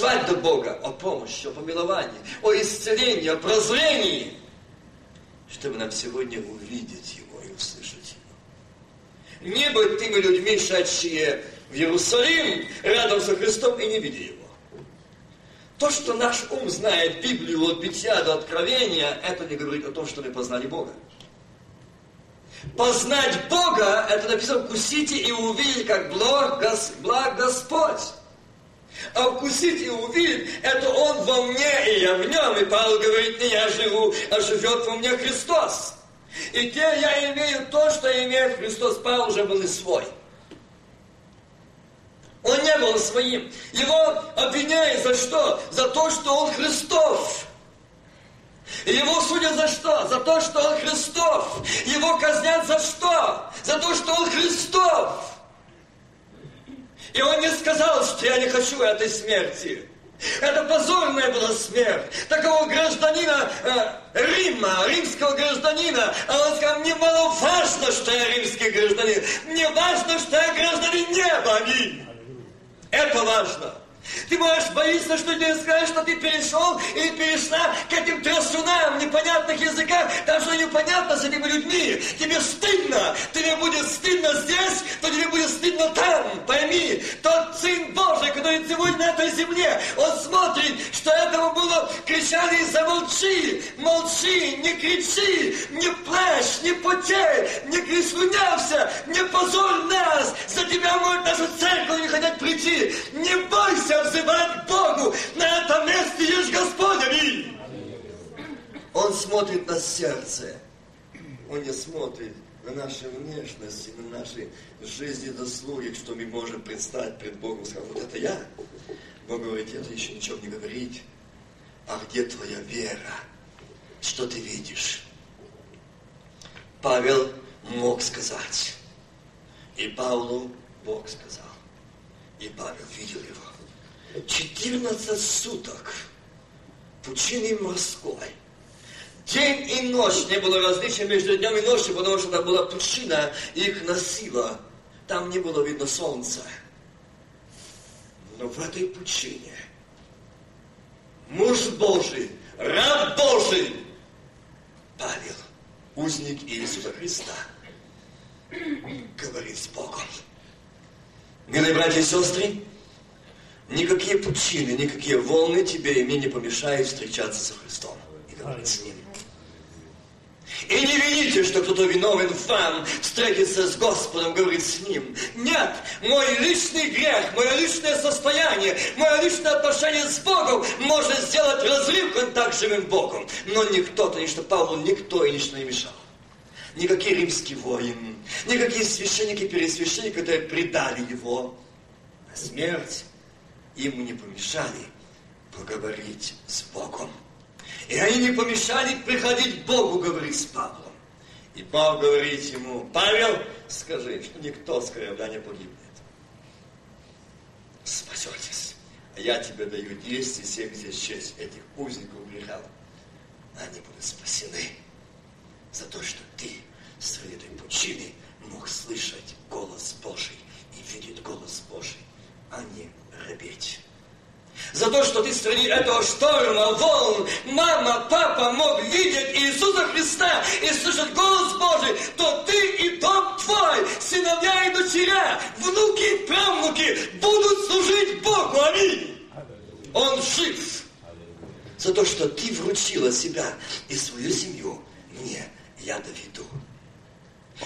До Бога о помощи, о помиловании, о исцелении, о прозрении, чтобы нам сегодня увидеть Его и услышать Его. Не быть теми людьми, шедшие в Иерусалим рядом со Христом и не видя Его. То, что наш ум знает Библию от бытия до откровения, это не говорит о том, что мы познали Бога. Познать Бога, это написано, вкусите и увидите, как благ, благ Господь. А вкусить и увидеть, это Он во мне, и я в Нем. И Павел говорит, не я живу, а живет во мне Христос. И где я имею то, что имеет Христос, Павел уже был и свой. Он не был своим. Его обвиняют за что? За то, что он Христов. Его судят за что? За то, что он Христов. Его казнят за что? За то, что он Христов. И он не сказал, что я не хочу этой смерти. Это позорная была смерть. Такого гражданина э, Рима, римского гражданина. А он сказал, мне мало важно, что я римский гражданин. Мне важно, что я гражданин неба. Аминь. Это важно. Ты можешь боиться, что тебе скажут, что ты перешел или перешла к этим трясунам непонятных языках, там что непонятно с этими людьми. Тебе стыдно. Тебе будет стыдно здесь, то тебе будет стыдно там. Пойми, тот Сын Божий, который сегодня на этой земле, он смотрит, что этому было кричали замолчи, молчи, не кричи, не плачь, не потей, не крислунявся, не позорь нас. За тебя может нашу церковь не хотят прийти. Не бойся, все взывать Богу. На этом месте есть Господь. Аминь. Он смотрит на сердце. Он не смотрит на наши внешности, на наши жизни заслуги, что мы можем представить пред Богом. Сказать, вот это я. Бог говорит, это еще ничего не говорить. А где твоя вера? Что ты видишь? Павел мог сказать. И Павлу Бог сказал. И Павел видел его. 14 суток пучины морской. День и ночь не было различия между днем и ночью, потому что там была пучина, их носила. Там не было видно солнца. Но в этой пучине муж Божий, раб Божий, Павел, узник Иисуса Христа, говорит с Богом. Милые братья и сестры, Никакие пучины, никакие волны тебе и мне не помешают встречаться со Христом и говорить с Ним. И не видите, что кто-то виновен вам встретиться с Господом, говорить с Ним. Нет, мой личный грех, мое личное состояние, мое личное отношение с Богом может сделать разрыв контакт с живым Богом. Но никто-то, ничто Павлу, никто и ничто не мешал. Никакие римские воины, никакие священники, пересвященники, которые предали его на смерть им не помешали поговорить с Богом. И они не помешали приходить к Богу говорить с Павлом. И Павел говорит ему, Павел, скажи, что никто с корабля не погибнет. Спасетесь. А я тебе даю 276 этих узников греха. Они будут спасены за то, что ты среди этой пучины мог слышать голос Божий и видеть голос Божий, а не робеть. За то, что ты среди этого шторма, волн, мама, папа мог видеть Иисуса Христа и слышать голос Божий, то ты и дом твой, сыновья и дочеря, внуки и правнуки будут служить Богу. Аминь. Он жив. За то, что ты вручила себя и свою семью мне, я доведу.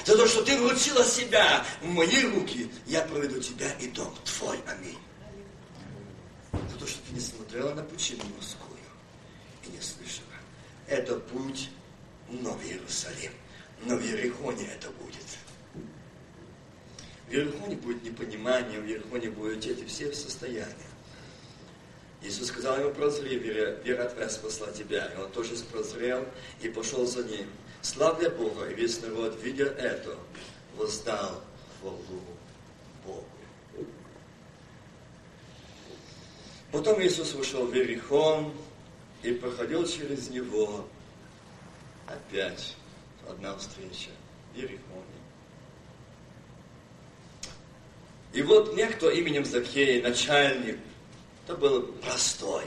За то, что ты вручила себя в мои руки, я проведу тебя и дом твой. Аминь то, что ты не смотрела на пучину морскую и не слышала. Это путь Новый Иерусалим. Но в Ерехоне это будет. В Ерехоне будет непонимание, в Ерехоне будут эти все состояния. Иисус сказал ему, прозри, вера, вера твоя спасла тебя. И он тоже прозрел и пошел за ним. Славля Бога, и весь народ, видя это, воздал хвалу Богу. Потом Иисус вышел в Верихон и проходил через него опять одна встреча в Верихоне. И вот некто именем Закхей, начальник, то был простой,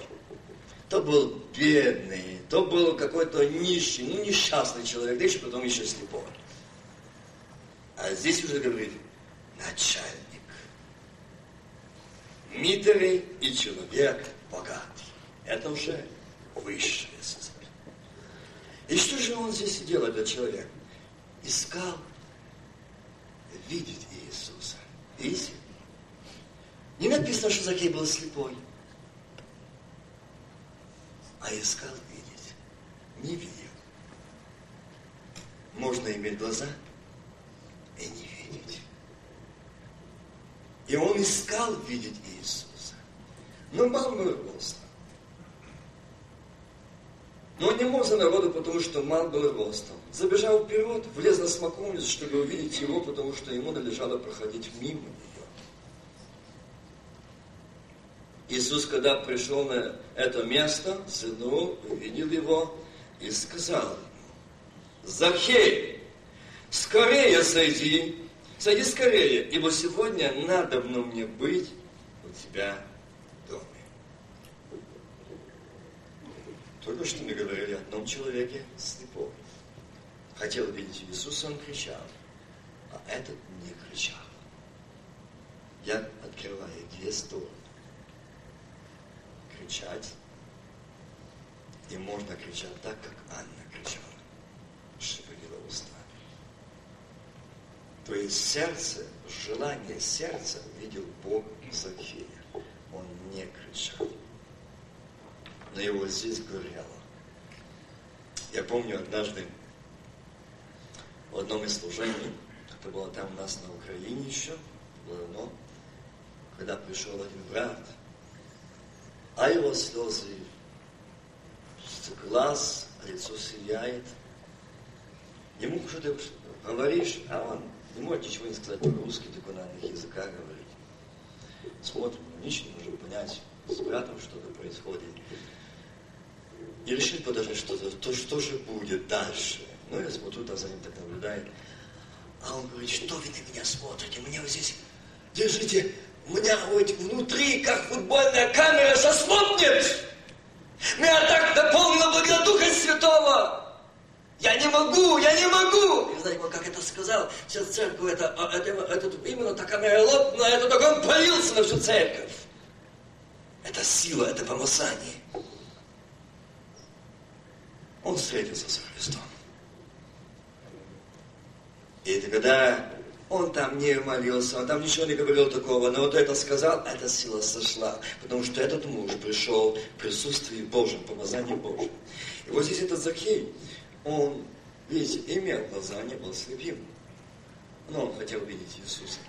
то был бедный, то был какой-то нищий, ну несчастный человек, да еще потом еще слепой. А здесь уже говорит начальник. Митерый и человек богатый. Это уже высшее состояние. И что же он здесь делал, этот человек? Искал видеть Иисуса. Видите? Не написано, что Закей был слепой, а искал видеть. Не видел. Можно иметь глаза и не видеть. И он искал видеть Иисуса. Но мал был ростом. Но он не мог за народу, потому что мал был ростом. Забежал вперед, влез на смоковницу, чтобы увидеть его, потому что ему належало проходить мимо нее. Иисус, когда пришел на это место, сынул, увидел его и сказал ему, Захей, скорее сойди, сойди скорее, ибо сегодня надо мне быть у тебя доме. Только что мы говорили о одном человеке слепом. Хотел видеть Иисуса, он кричал, а этот не кричал. Я открываю две стороны кричать. И можно кричать так, как Анна кричала, устами. То есть сердце, желание сердца видел Бог Закхея. Он не кричал. Но его здесь горело. Я помню однажды в одном из служений, это было там у нас на Украине еще, давно, когда пришел один брат – а его слезы, глаз, лицо сияет. Ему что ты говоришь, а он не может ничего не сказать по-русски, только на одних языках говорить. Смотрим, ничего не можем понять, с братом что-то происходит. И решил подождать что-то, то что же будет дальше. Ну, я смотрю, там за ним так наблюдает. А он говорит, что вы на меня смотрите? Мне вот здесь держите у меня вот внутри, как футбольная камера, сослопнет. Меня так наполнило благодаря Духа Святого. Я не могу, я не могу. И знаете, как это сказал, сейчас церковь, это, а, это, это, именно та камера лопнула, это так он полился на всю церковь. Это сила, это помазание. Он встретился с Христом. И это когда он там не молился, он там ничего не говорил такого, но вот это сказал, эта сила сошла, потому что этот муж пришел в присутствии Божьем, помазании Божьем. И вот здесь этот Закхей, он, видите, имел глаза, не был слепим, но он хотел видеть Иисуса.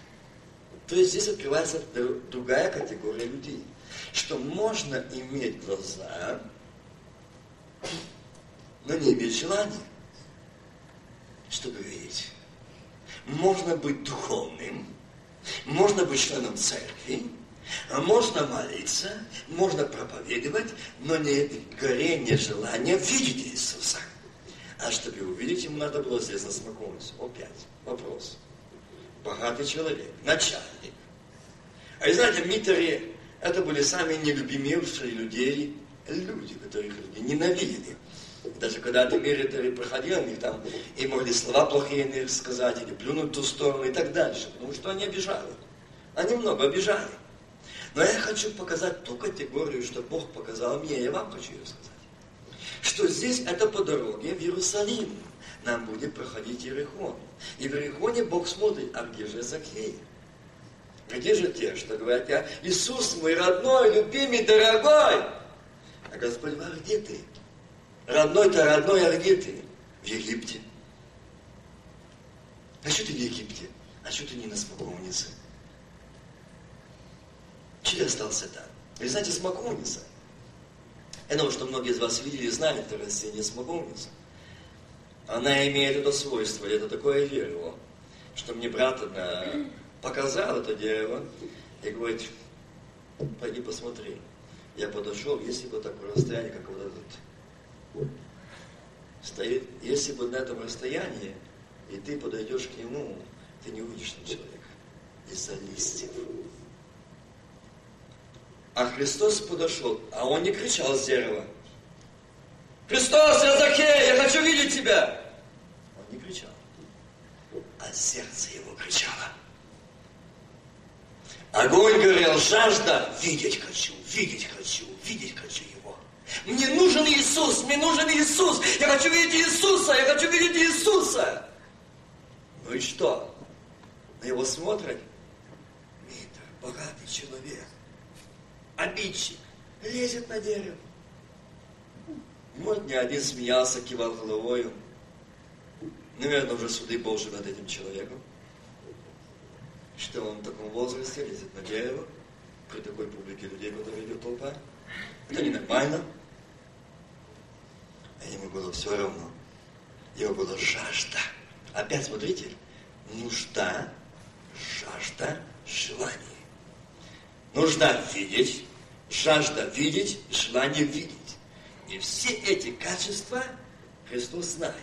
То есть здесь открывается другая категория людей, что можно иметь глаза, но не иметь желания, чтобы видеть. Можно быть духовным, можно быть членом церкви, можно молиться, можно проповедовать, но не горение желания видеть Иисуса. А чтобы увидеть, ему надо было здесь на смоковницу. Опять вопрос. Богатый человек, начальник. А и знаете, митеры, это были самые нелюбимейшие людей, люди, которых люди ненавидели. Даже когда Демиритори проходил, они там и могли слова плохие на них сказать, или плюнуть в ту сторону и так дальше, потому что они обижали. Они много обижали. Но я хочу показать ту категорию, что Бог показал мне, я вам хочу ее сказать. Что здесь это по дороге в Иерусалим. Нам будет проходить Иерихон. И в Иерихоне Бог смотрит, а где же Закхей? Где же те, что говорят, я Иисус мой родной, любимый, дорогой? А Господь говорит, где ты? Родной-то родной, а где ты? В Египте. А что ты в Египте? А что ты не на смоковнице? Ты остался там? Вы знаете, смоковница Я думаю, что многие из вас видели и знали это растение смоковница. Она имеет это свойство, я это такое верила, что мне брат одна показал это дерево и говорит, пойди посмотри. Я подошел, если бы такое расстояние, как вот этот стоит, если бы на этом расстоянии, и ты подойдешь к нему, ты не увидишь там человека из-за листьев. А Христос подошел, а он не кричал с дерева. Христос, я Захей, я хочу видеть тебя. Он не кричал, а сердце его кричало. Огонь горел, жажда, видеть хочу, видеть хочу, видеть хочу его. Мне нужен Иисус, мне нужен Иисус, я хочу видеть Иисуса, я хочу видеть Иисуса. Ну и что? На его смотрят? Митр, богатый человек, обидчик, лезет на дерево. Вот не один смеялся, кивал головою. Наверное, уже суды Божьи над этим человеком. Что он в таком возрасте лезет на дерево, при такой публике людей, которые идет толпа. Это ненормально. А ему было все равно. Его была жажда. Опять смотрите, нужда, жажда, желание. Нужда видеть, жажда видеть, желание видеть. И все эти качества Христос знает.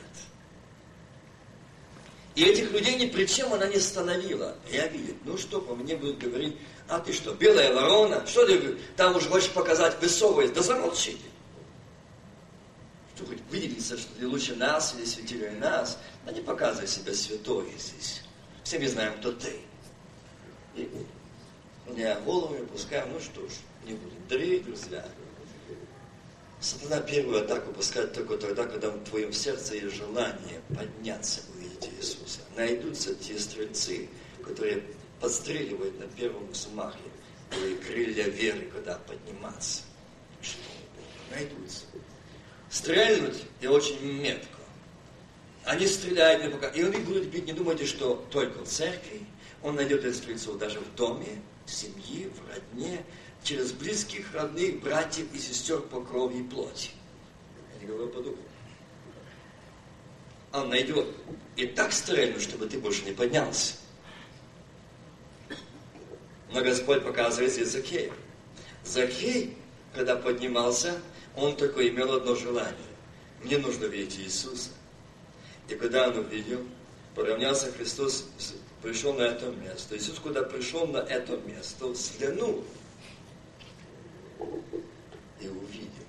И этих людей ни при чем она не остановила. Я видел, ну что по мне будут говорить, а ты что, белая ворона? Что ты там уже хочешь показать высовывать? Да замолчите. Что хоть выделиться, что ты лучше нас или светилее нас, да не показывай себя святой здесь. Все мы знаем, кто ты. И меня голову не пускаем, ну что ж, не будем. Дорогие друзья, Сатана первую атаку пускает только тогда, когда в твоем сердце есть желание подняться, увидеть Иисуса. Найдутся те стрельцы, которые подстреливают на первом взмахе твои крылья веры, когда подниматься. Что? Найдутся. Стрельнуть и очень метко. Они стреляют не пока. И они будут бить, не думайте, что только в церкви. Он найдет этих стрельцов даже в доме, в семье, в родне, через близких, родных, братьев и сестер по крови и плоти. Я не говорю по духу. Он найдет и так стрельнут, чтобы ты больше не поднялся. Но Господь показывает здесь Закея. Закей, когда поднимался, он только имел одно желание. Мне нужно видеть Иисуса. И когда он увидел, поравнялся Христос, пришел на это место. Иисус, когда пришел на это место, взглянул и увидел.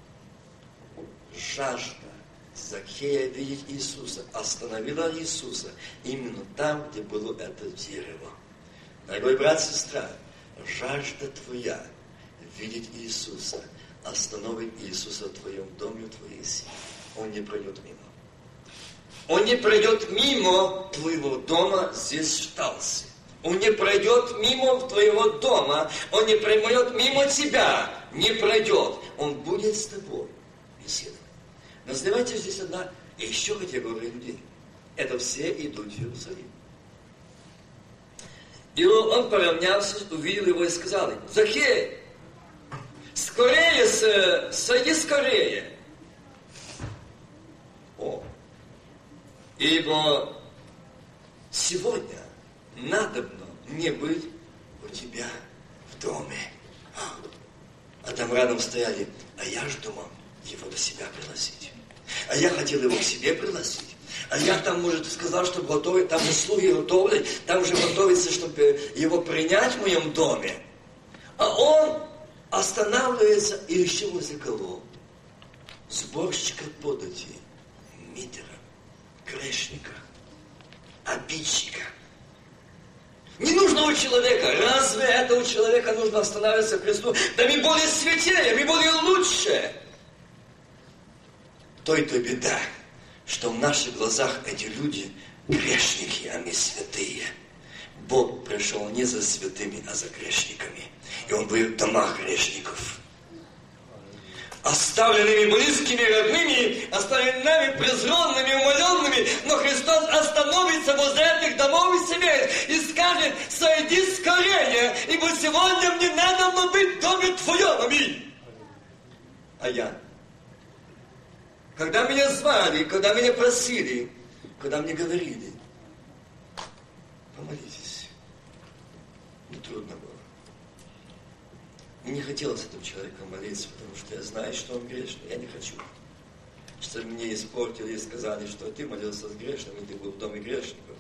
Жажда Закея видеть Иисуса остановила Иисуса именно там, где было это дерево. Дорогой брат, сестра, жажда твоя видеть Иисуса остановит Иисуса в твоем доме, в твоей семье. Он не пройдет мимо. Он не пройдет мимо твоего дома здесь в Талсе. Он не пройдет мимо твоего дома. Он не пройдет мимо тебя. Не пройдет. Он будет с тобой беседовать. Но знаете, здесь одна еще категория людей. Это все идут в Иерусалим. И он поравнялся, увидел его и сказал ему, Захей, скорее, сойди скорее. О, ибо сегодня надобно мне быть у тебя в доме. А там рядом стояли, а я ж думал его до себя пригласить. А я хотел его к себе пригласить. А я там, может, сказал, что готовит, там услуги готовы, там уже готовится, чтобы его принять в моем доме. А он останавливается и еще возле кого? Сборщика подати, митера, грешника, обидчика. Не нужно у человека. Разве это у человека нужно останавливаться к Христу? Да мы более святее, мы более лучше. То-то беда что в наших глазах эти люди грешники, а мы святые. Бог пришел не за святыми, а за грешниками. И Он будет в домах грешников. Оставленными близкими, родными, оставленными презренными, умоленными, но Христос остановится возле этих домов и семей и скажет, сойди скорее, ибо сегодня мне надо быть в доме Твоем. Аминь. А я Когда меня звали, когда меня просили, когда мне говорили, помолитесь. Не трудно было. Мне не хотелось этому человеку молиться, потому что я знаю, что он грешный. Я не хочу. Что мне испортили и сказали, что ты молился с грешным, и ты был в доме грешников.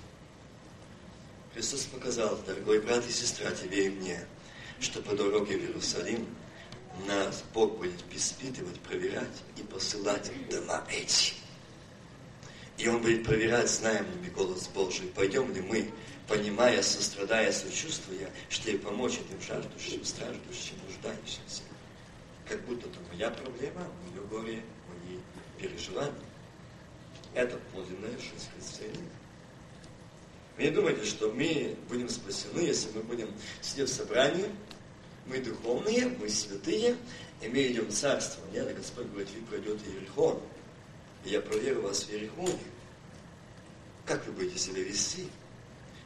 Христос показал, дорогой брат и сестра, тебе и мне, что по дороге в Иерусалим нас Бог будет испытывать, проверять и посылать дома эти. И Он будет проверять, знаем ли мы голос Божий, пойдем ли мы, понимая, сострадая, сочувствуя, что и помочь этим жаждущим, страждущим, нуждающимся. Как будто это моя проблема, мое горе, мои переживания. Это подлинная жизнь христианина. Вы не думайте, что мы будем спасены, если мы будем сидеть в собрании, мы духовные, мы святые, и мы идем в царство. Нет, Господь говорит, вы пройдете Иерихон, и я проверю вас в Иерихоне. Как вы будете себя вести?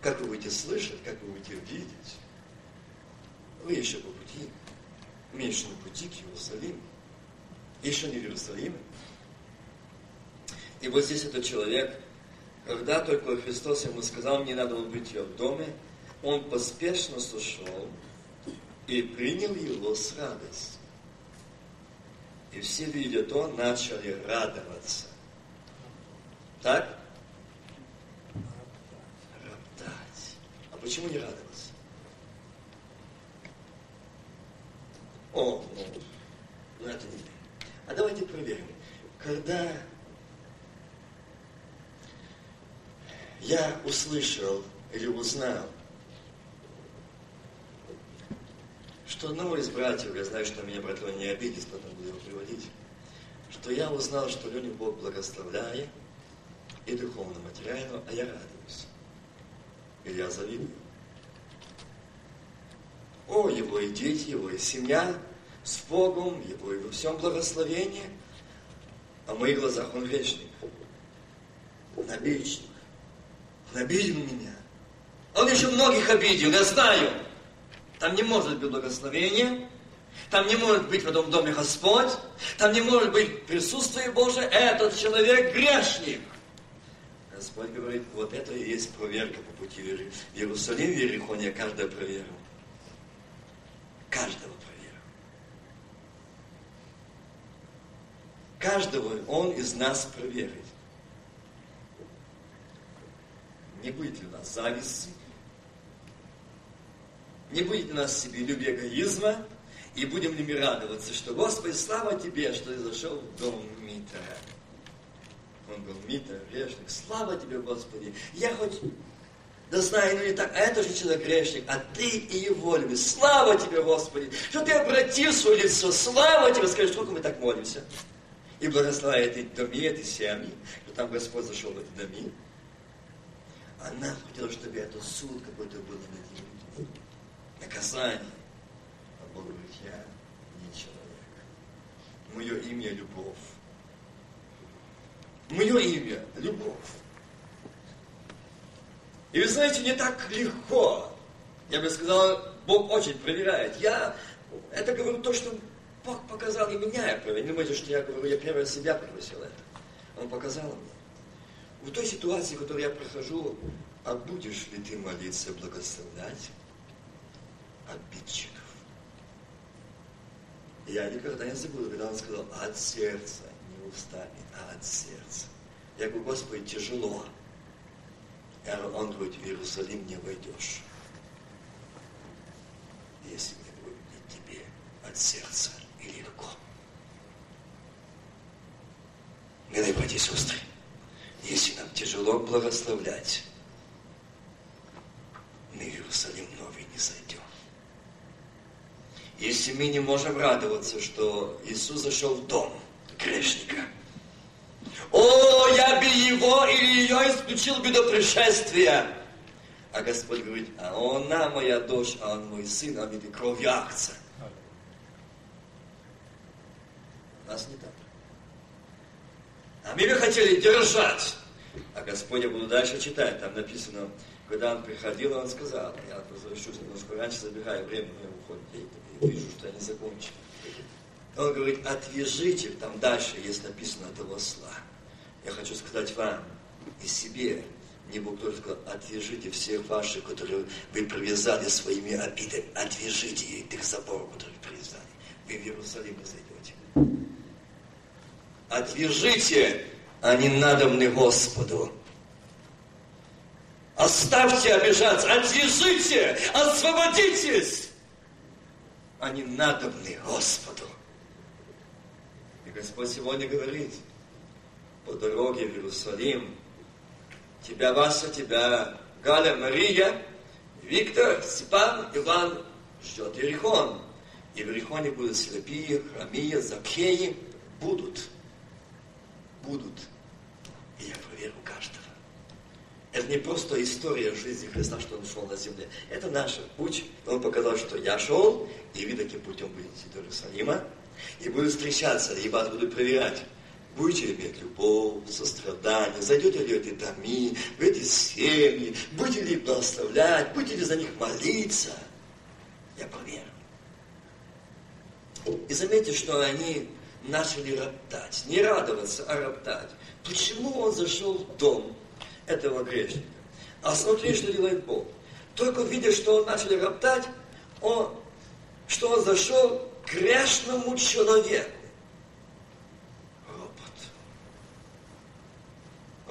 Как вы будете слышать? Как вы будете видеть? Вы еще по пути. На пути к Иерусалиму. Еще не в Иерусалиме. И вот здесь этот человек, когда только Христос ему сказал, мне надо быть в доме, он поспешно сошел, и принял его с радостью. И все, видя то, начали радоваться. Так? Роптать. А почему не радоваться? О, ну, ну это не А давайте проверим. Когда я услышал или узнал, что одного из братьев, я знаю, что меня брат Леня не обидит, потом буду его приводить, что я узнал, что Леню Бог благословляет, и духовно, материально, а я радуюсь. Или я завидую. О, его и дети, его и семья с Богом, его и во всем благословении, а в моих глазах он вечный. Он обидчик. Он обидел меня. Он еще многих обидел, я знаю. Там не может быть благословения, там не может быть в этом доме Господь, там не может быть присутствие Божие. Этот человек грешник. Господь говорит, вот это и есть проверка по пути в Иерусалим, в Иерихоне, каждая проверка. Каждого проверка. Каждого Он из нас проверит. Не будет ли у нас зависти, не будет у нас себе любви эгоизма, и будем ли мы радоваться, что Господи, слава Тебе, что ты зашел в дом Мита. Он был Мита, грешник. Слава Тебе, Господи. Я хоть да знаю, ну не так, а это же человек грешник, а ты и его любишь. Слава Тебе, Господи, что Ты обратил свое лицо. Слава Тебе, скажи, сколько мы так молимся. И благословляй эти доми, эти семьи, что там Господь зашел в эти доми. А нам хотелось, чтобы это суд какой-то был над ними наказание. А Бог говорит, я не человек. Мое имя – любовь. Мое имя – любовь. И вы знаете, не так легко. Я бы сказал, Бог очень проверяет. Я это говорю то, что Бог показал и меня. Не думайте, что я говорю, я первый себя просил это. Он показал мне. В той ситуации, которую я прохожу, а будешь ли ты молиться, благословлять? обидчиков. Я никогда не забуду, когда он сказал, от сердца, не устами, а от сердца. Я говорю, Господи, тяжело. Он говорит, в Иерусалим не войдешь. Если не будет тебе от сердца и легко. Милые братья и сестры, если нам тяжело благословлять, мы в Иерусалим новый не зайдем. Если мы не можем радоваться, что Иисус зашел в дом грешника. О, я бы его или ее исключил бы до пришествия. А Господь говорит, а она моя дочь, а он мой сын, а ведь кровь яхца. Нас не так. А мы бы хотели держать. А Господь, я буду дальше читать, там написано, когда он приходил, он сказал, я возвращусь немножко раньше, забегаю, время мне уходит, я вижу, что я не закончил. Он говорит, отвяжите, там дальше есть написано от его сла. Я хочу сказать вам и себе, не Бог только отвяжите всех ваших, которые вы привязали своими обидами, отвяжите этих заборов, которые привязали. Вы в Иерусалим зайдете. Отвяжите, они надобны Господу. Оставьте обижаться, отвяжите, освободитесь. Они надобны Господу. Господь сегодня говорит, по дороге в Иерусалим, тебя, Вася, тебя, Галя, Мария, Виктор, Степан, Иван ждет Иерихон. И в Иерихоне будут слепые, хромие, закеи. Будут. Будут. И я проверю каждого. Это не просто история жизни Христа, что Он шел на земле. Это наш путь. Он показал, что я шел, и вы таким путем будете до Иерусалима. И буду встречаться, и вас буду проверять. Будете иметь любовь, сострадание, зайдете ли в эти доми, в эти семьи, будете ли благословлять, будете ли за них молиться. Я проверю. И заметьте, что они начали роптать. Не радоваться, а роптать. Почему он зашел в дом этого грешника? А смотри, что делает Бог. Только видя, что он начал роптать, он, что он зашел грешному человеку.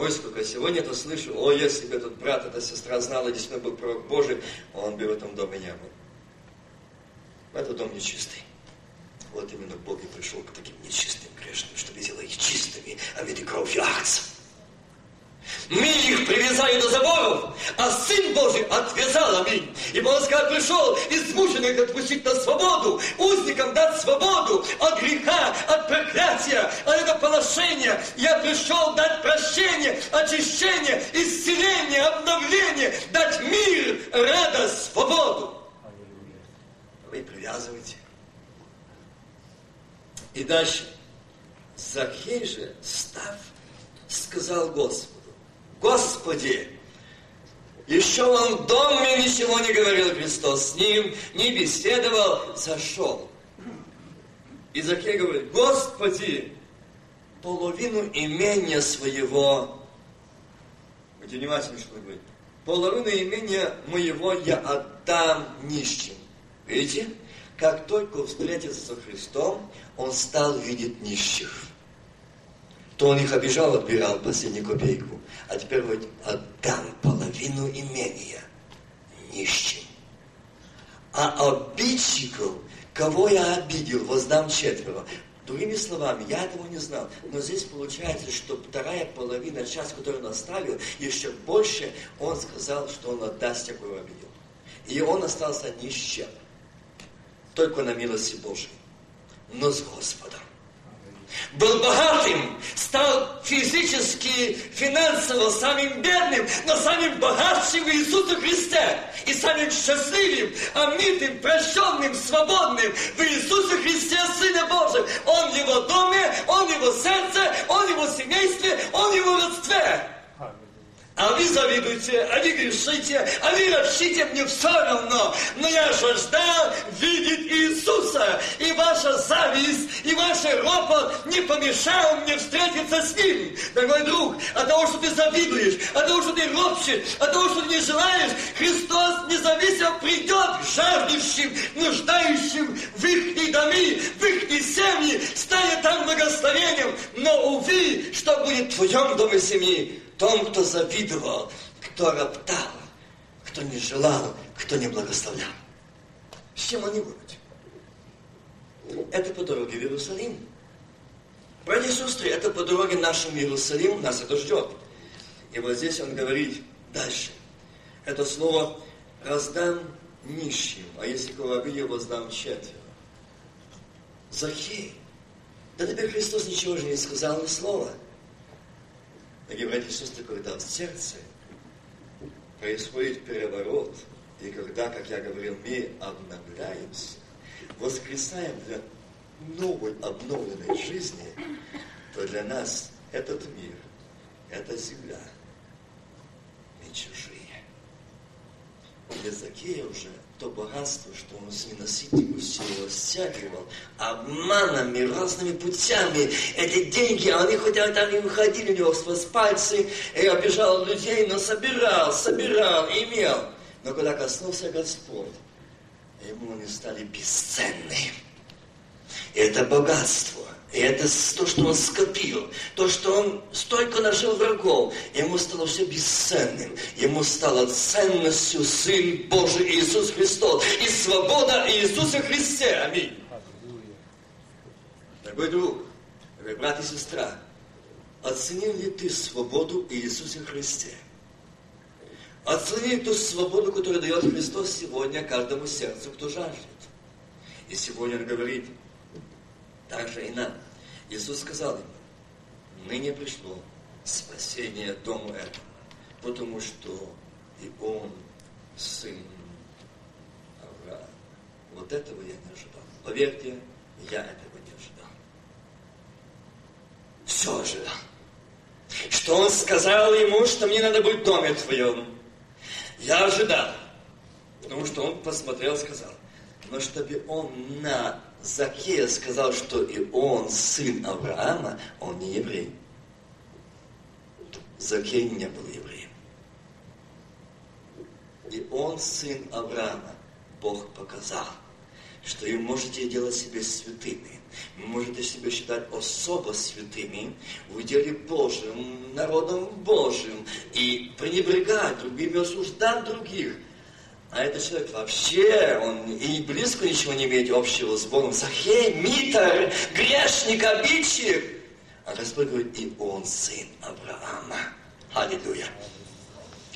Ой, сколько сегодня это слышу. О, если бы этот брат, эта сестра знала, действительно был пророк Божий, он бы в этом доме не был. Этот дом нечистый. Вот именно Бог и пришел к таким нечистым грешным, чтобы сделать их чистыми, а ведь и кровью акций. Мы их привязали до заборов, а Сын Божий отвязал, аминь. Ибо Он сказал, пришел измученных отпустить на свободу, узникам дать свободу от греха, от проклятия, от этого положения. Я пришел дать прощение, очищение, исцеление, обновление, дать мир, радость, свободу. Вы привязываете. И дальше. Захей же, став, сказал Господу, Господи, еще он в доме ничего не говорил Христос, с ним не беседовал, зашел. И Закей говорит, Господи, половину имения своего, будьте внимательны, что он говорит, половину имения моего я отдам нищим. Видите? Как только встретился со Христом, он стал видеть нищих. То он их обижал, отбирал последнюю копейку а теперь вот отдам половину имения нищим. А обидчиков, кого я обидел, воздам четверо. Другими словами, я этого не знал. Но здесь получается, что вторая половина, часть, которую он оставил, еще больше он сказал, что он отдаст кого обидел. И он остался ни с чем. Только на милости Божией. Но с Господом был богатым, стал физически, финансово самым бедным, но самым богатшим в Иисусе Христе и самым счастливым, омитым, прощенным, свободным в Иисусе Христе, Сыне Божьем. Он в его доме, он в его сердце, он в его семействе, он в его родстве. А вы завидуете, а вы грешите, а вы ропщите, мне все равно. Но я жаждал видеть Иисуса. И ваша зависть, и ваш ропот не помешал мне встретиться с Ним. Дорогой друг, от того, что ты завидуешь, от того, что ты ропщешь, от того, что ты не желаешь, Христос независимо придет к жаждущим, нуждающим в их доми, в их семьи, станет там благословением. Но, увы, что будет в твоем доме семьи? Том, кто завидовал, кто роптал, кто не желал, кто не благословлял. С чем они будут? Это по дороге в Иерусалим. Братья и сестры, это по дороге нашему Иерусалиму, нас это ждет. И вот здесь он говорит дальше. Это слово «раздам нищим, а если кого обидел, воздам четверо». Захей. Да теперь Христос ничего же не сказал, ни слова. Дорогие братья и сестры, когда в сердце происходит переворот, и когда, как я говорил, мы обновляемся, воскресаем для новой, обновленной жизни, то для нас этот мир, эта земля, мы чужие. Для Закея уже то богатство, что он с ненасытимостью его стягивал, обманами, разными путями. Эти деньги, они хотя там не выходили у него сквозь пальцы, и обижал людей, но собирал, собирал, имел. Но когда коснулся Господь, ему они стали бесценны. И это богатство, и это то, что он скопил, то, что он столько нажил врагов, ему стало все бесценным. Ему стало ценностью Сын Божий Иисус Христос и свобода Иисуса Христе. Аминь. Дорогой друг, дорогой брат и сестра, оценил ли ты свободу Иисуса Христе? Оцени ту свободу, которую дает Христос сегодня каждому сердцу, кто жаждет. И сегодня Он говорит – также и нам. Иисус сказал им, ныне пришло спасение дому этому, потому что и он сын Авраама. Вот этого я не ожидал. Поверьте, я этого не ожидал. Все ожидал. Что он сказал ему, что мне надо быть в доме твоем. Я ожидал. Потому что он посмотрел, сказал, но чтобы он на Закея сказал, что и он сын Авраама, он не еврей. Закей не был евреем. И он сын Авраама. Бог показал, что вы можете делать себя святыми. Можете себя считать особо святыми в уделе Божьим, народом Божьим, и пренебрегать другими, осуждать других – а этот человек вообще, он и близко ничего не имеет общего с Богом. Захей, митар, грешник, обидчик. А Господь говорит, и он сын Авраама. Аллилуйя.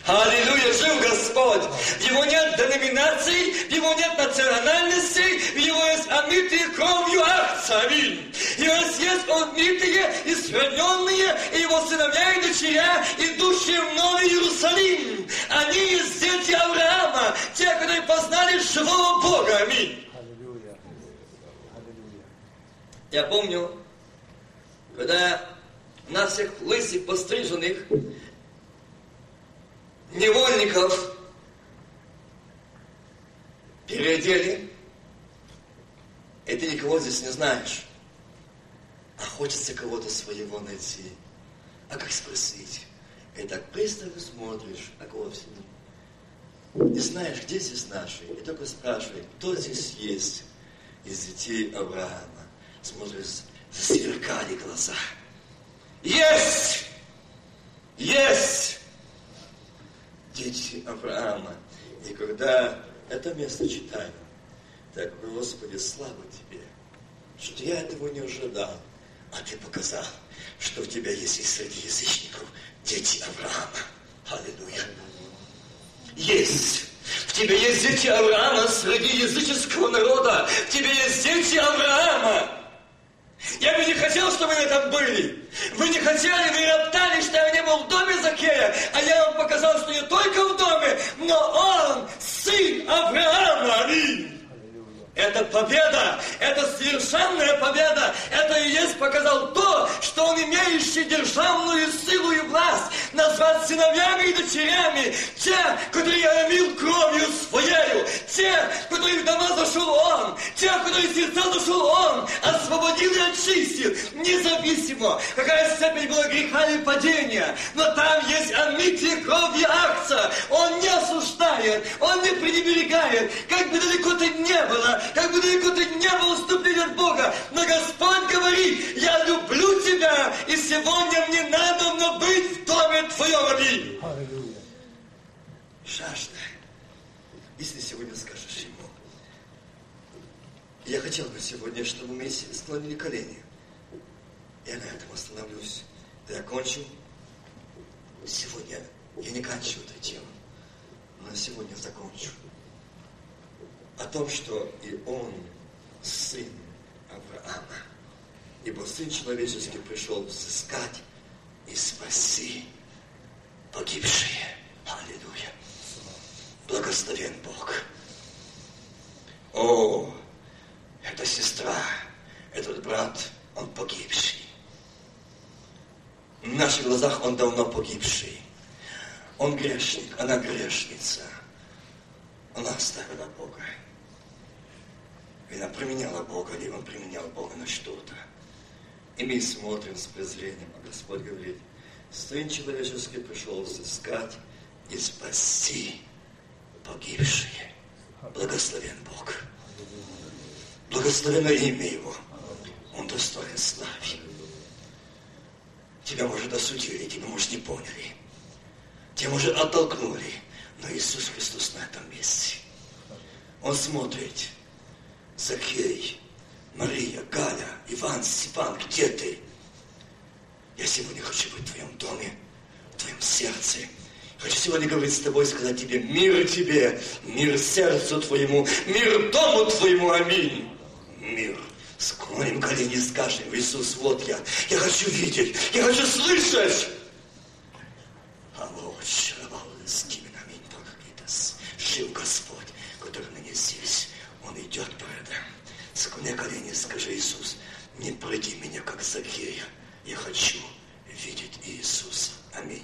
Аллилуйя, жив Господь. В его нет деноминаций, в его нет национальностей, в его есть омытые кровью акция. Аминь. И у нас есть омытые, исхраненные, и его сыновья и дочеря, идущие в Новый Иерусалим. Они есть дети Авраама, те, которые познали живого Бога. Аминь. Аллилуйя. Аллилуйя. Я помню, когда нас всех лысых, постриженных, невольников переодели, и ты никого здесь не знаешь. А хочется кого-то своего найти. А как спросить? И так пристально смотришь, а кого все не знаешь, где здесь наши. И только спрашивай, кто здесь есть из детей Авраама. Смотришь, засверкали глаза. Есть! Есть! Дети Авраама. И когда это место читаю, так, Господи, слава Тебе, что я этого не ожидал, а Ты показал, что у Тебя есть и среди язычников дети Авраама. Аллилуйя. Есть. В тебе есть дети Авраама среди языческого народа. В тебе есть дети Авраама. Я бы не хотел, чтобы вы там были. Вы не хотели, вы роптали, что я не был в доме Закея, а я вам показал, что не только в доме, но он сын Авраама. Аминь. Это победа, это совершенная победа. Это и есть показал то, что он имеющий державную силу и власть назвать сыновьями и дочерями те, которые я омил кровью своею, те, которые в дома зашел он, те, которые сердца зашел он, освободил и очистил, независимо, какая степень была греха и падения. Но там есть омитие кровью акция. Он не осуждает, он не пренебрегает, как бы далеко ты не было, как бы далеко ты не был вступлен от Бога. Но Господь говорит, я люблю тебя, и сегодня мне надо быть в доме твоем. Аминь. Жажда. Если сегодня скажешь ему, я хотел бы сегодня, чтобы мы склонили колени. Я на этом остановлюсь. Я кончу. Сегодня я не кончу эту тему, но сегодня закончу о том, что и он сын Авраама. Ибо Сын Человеческий пришел взыскать и спаси погибшие. Аллилуйя. Благословен Бог. О, эта сестра, этот брат, он погибший. В наших глазах он давно погибший. Он грешник, она грешница. Она оставила Бога. И она применяла Бога, или он применял Бога на что-то. И мы смотрим с презрением, а Господь говорит, Сын человеческий пришел взыскать и спасти погибшие. Благословен Бог. Благословено имя Его. Он достоин славы. Тебя, может, осудили, тебя, может, не поняли. Тебя, может, оттолкнули. Но Иисус Христос на этом месте. Он смотрит. Закей, Мария, Галя, Иван, Степан, где ты? Я сегодня хочу быть в твоем доме, в твоем сердце. Хочу сегодня говорить с тобой, сказать тебе, мир тебе, мир сердцу твоему, мир дому твоему, аминь. Мир. Склоним колени скажем, Иисус, вот я, я хочу видеть, я хочу слышать. Алло, аминь, Жив Господь, который ныне здесь. Он идет передом. Склони колени и скажи, Иисус, не пройди меня, как Закея. Я хочу видеть Иисуса. Аминь.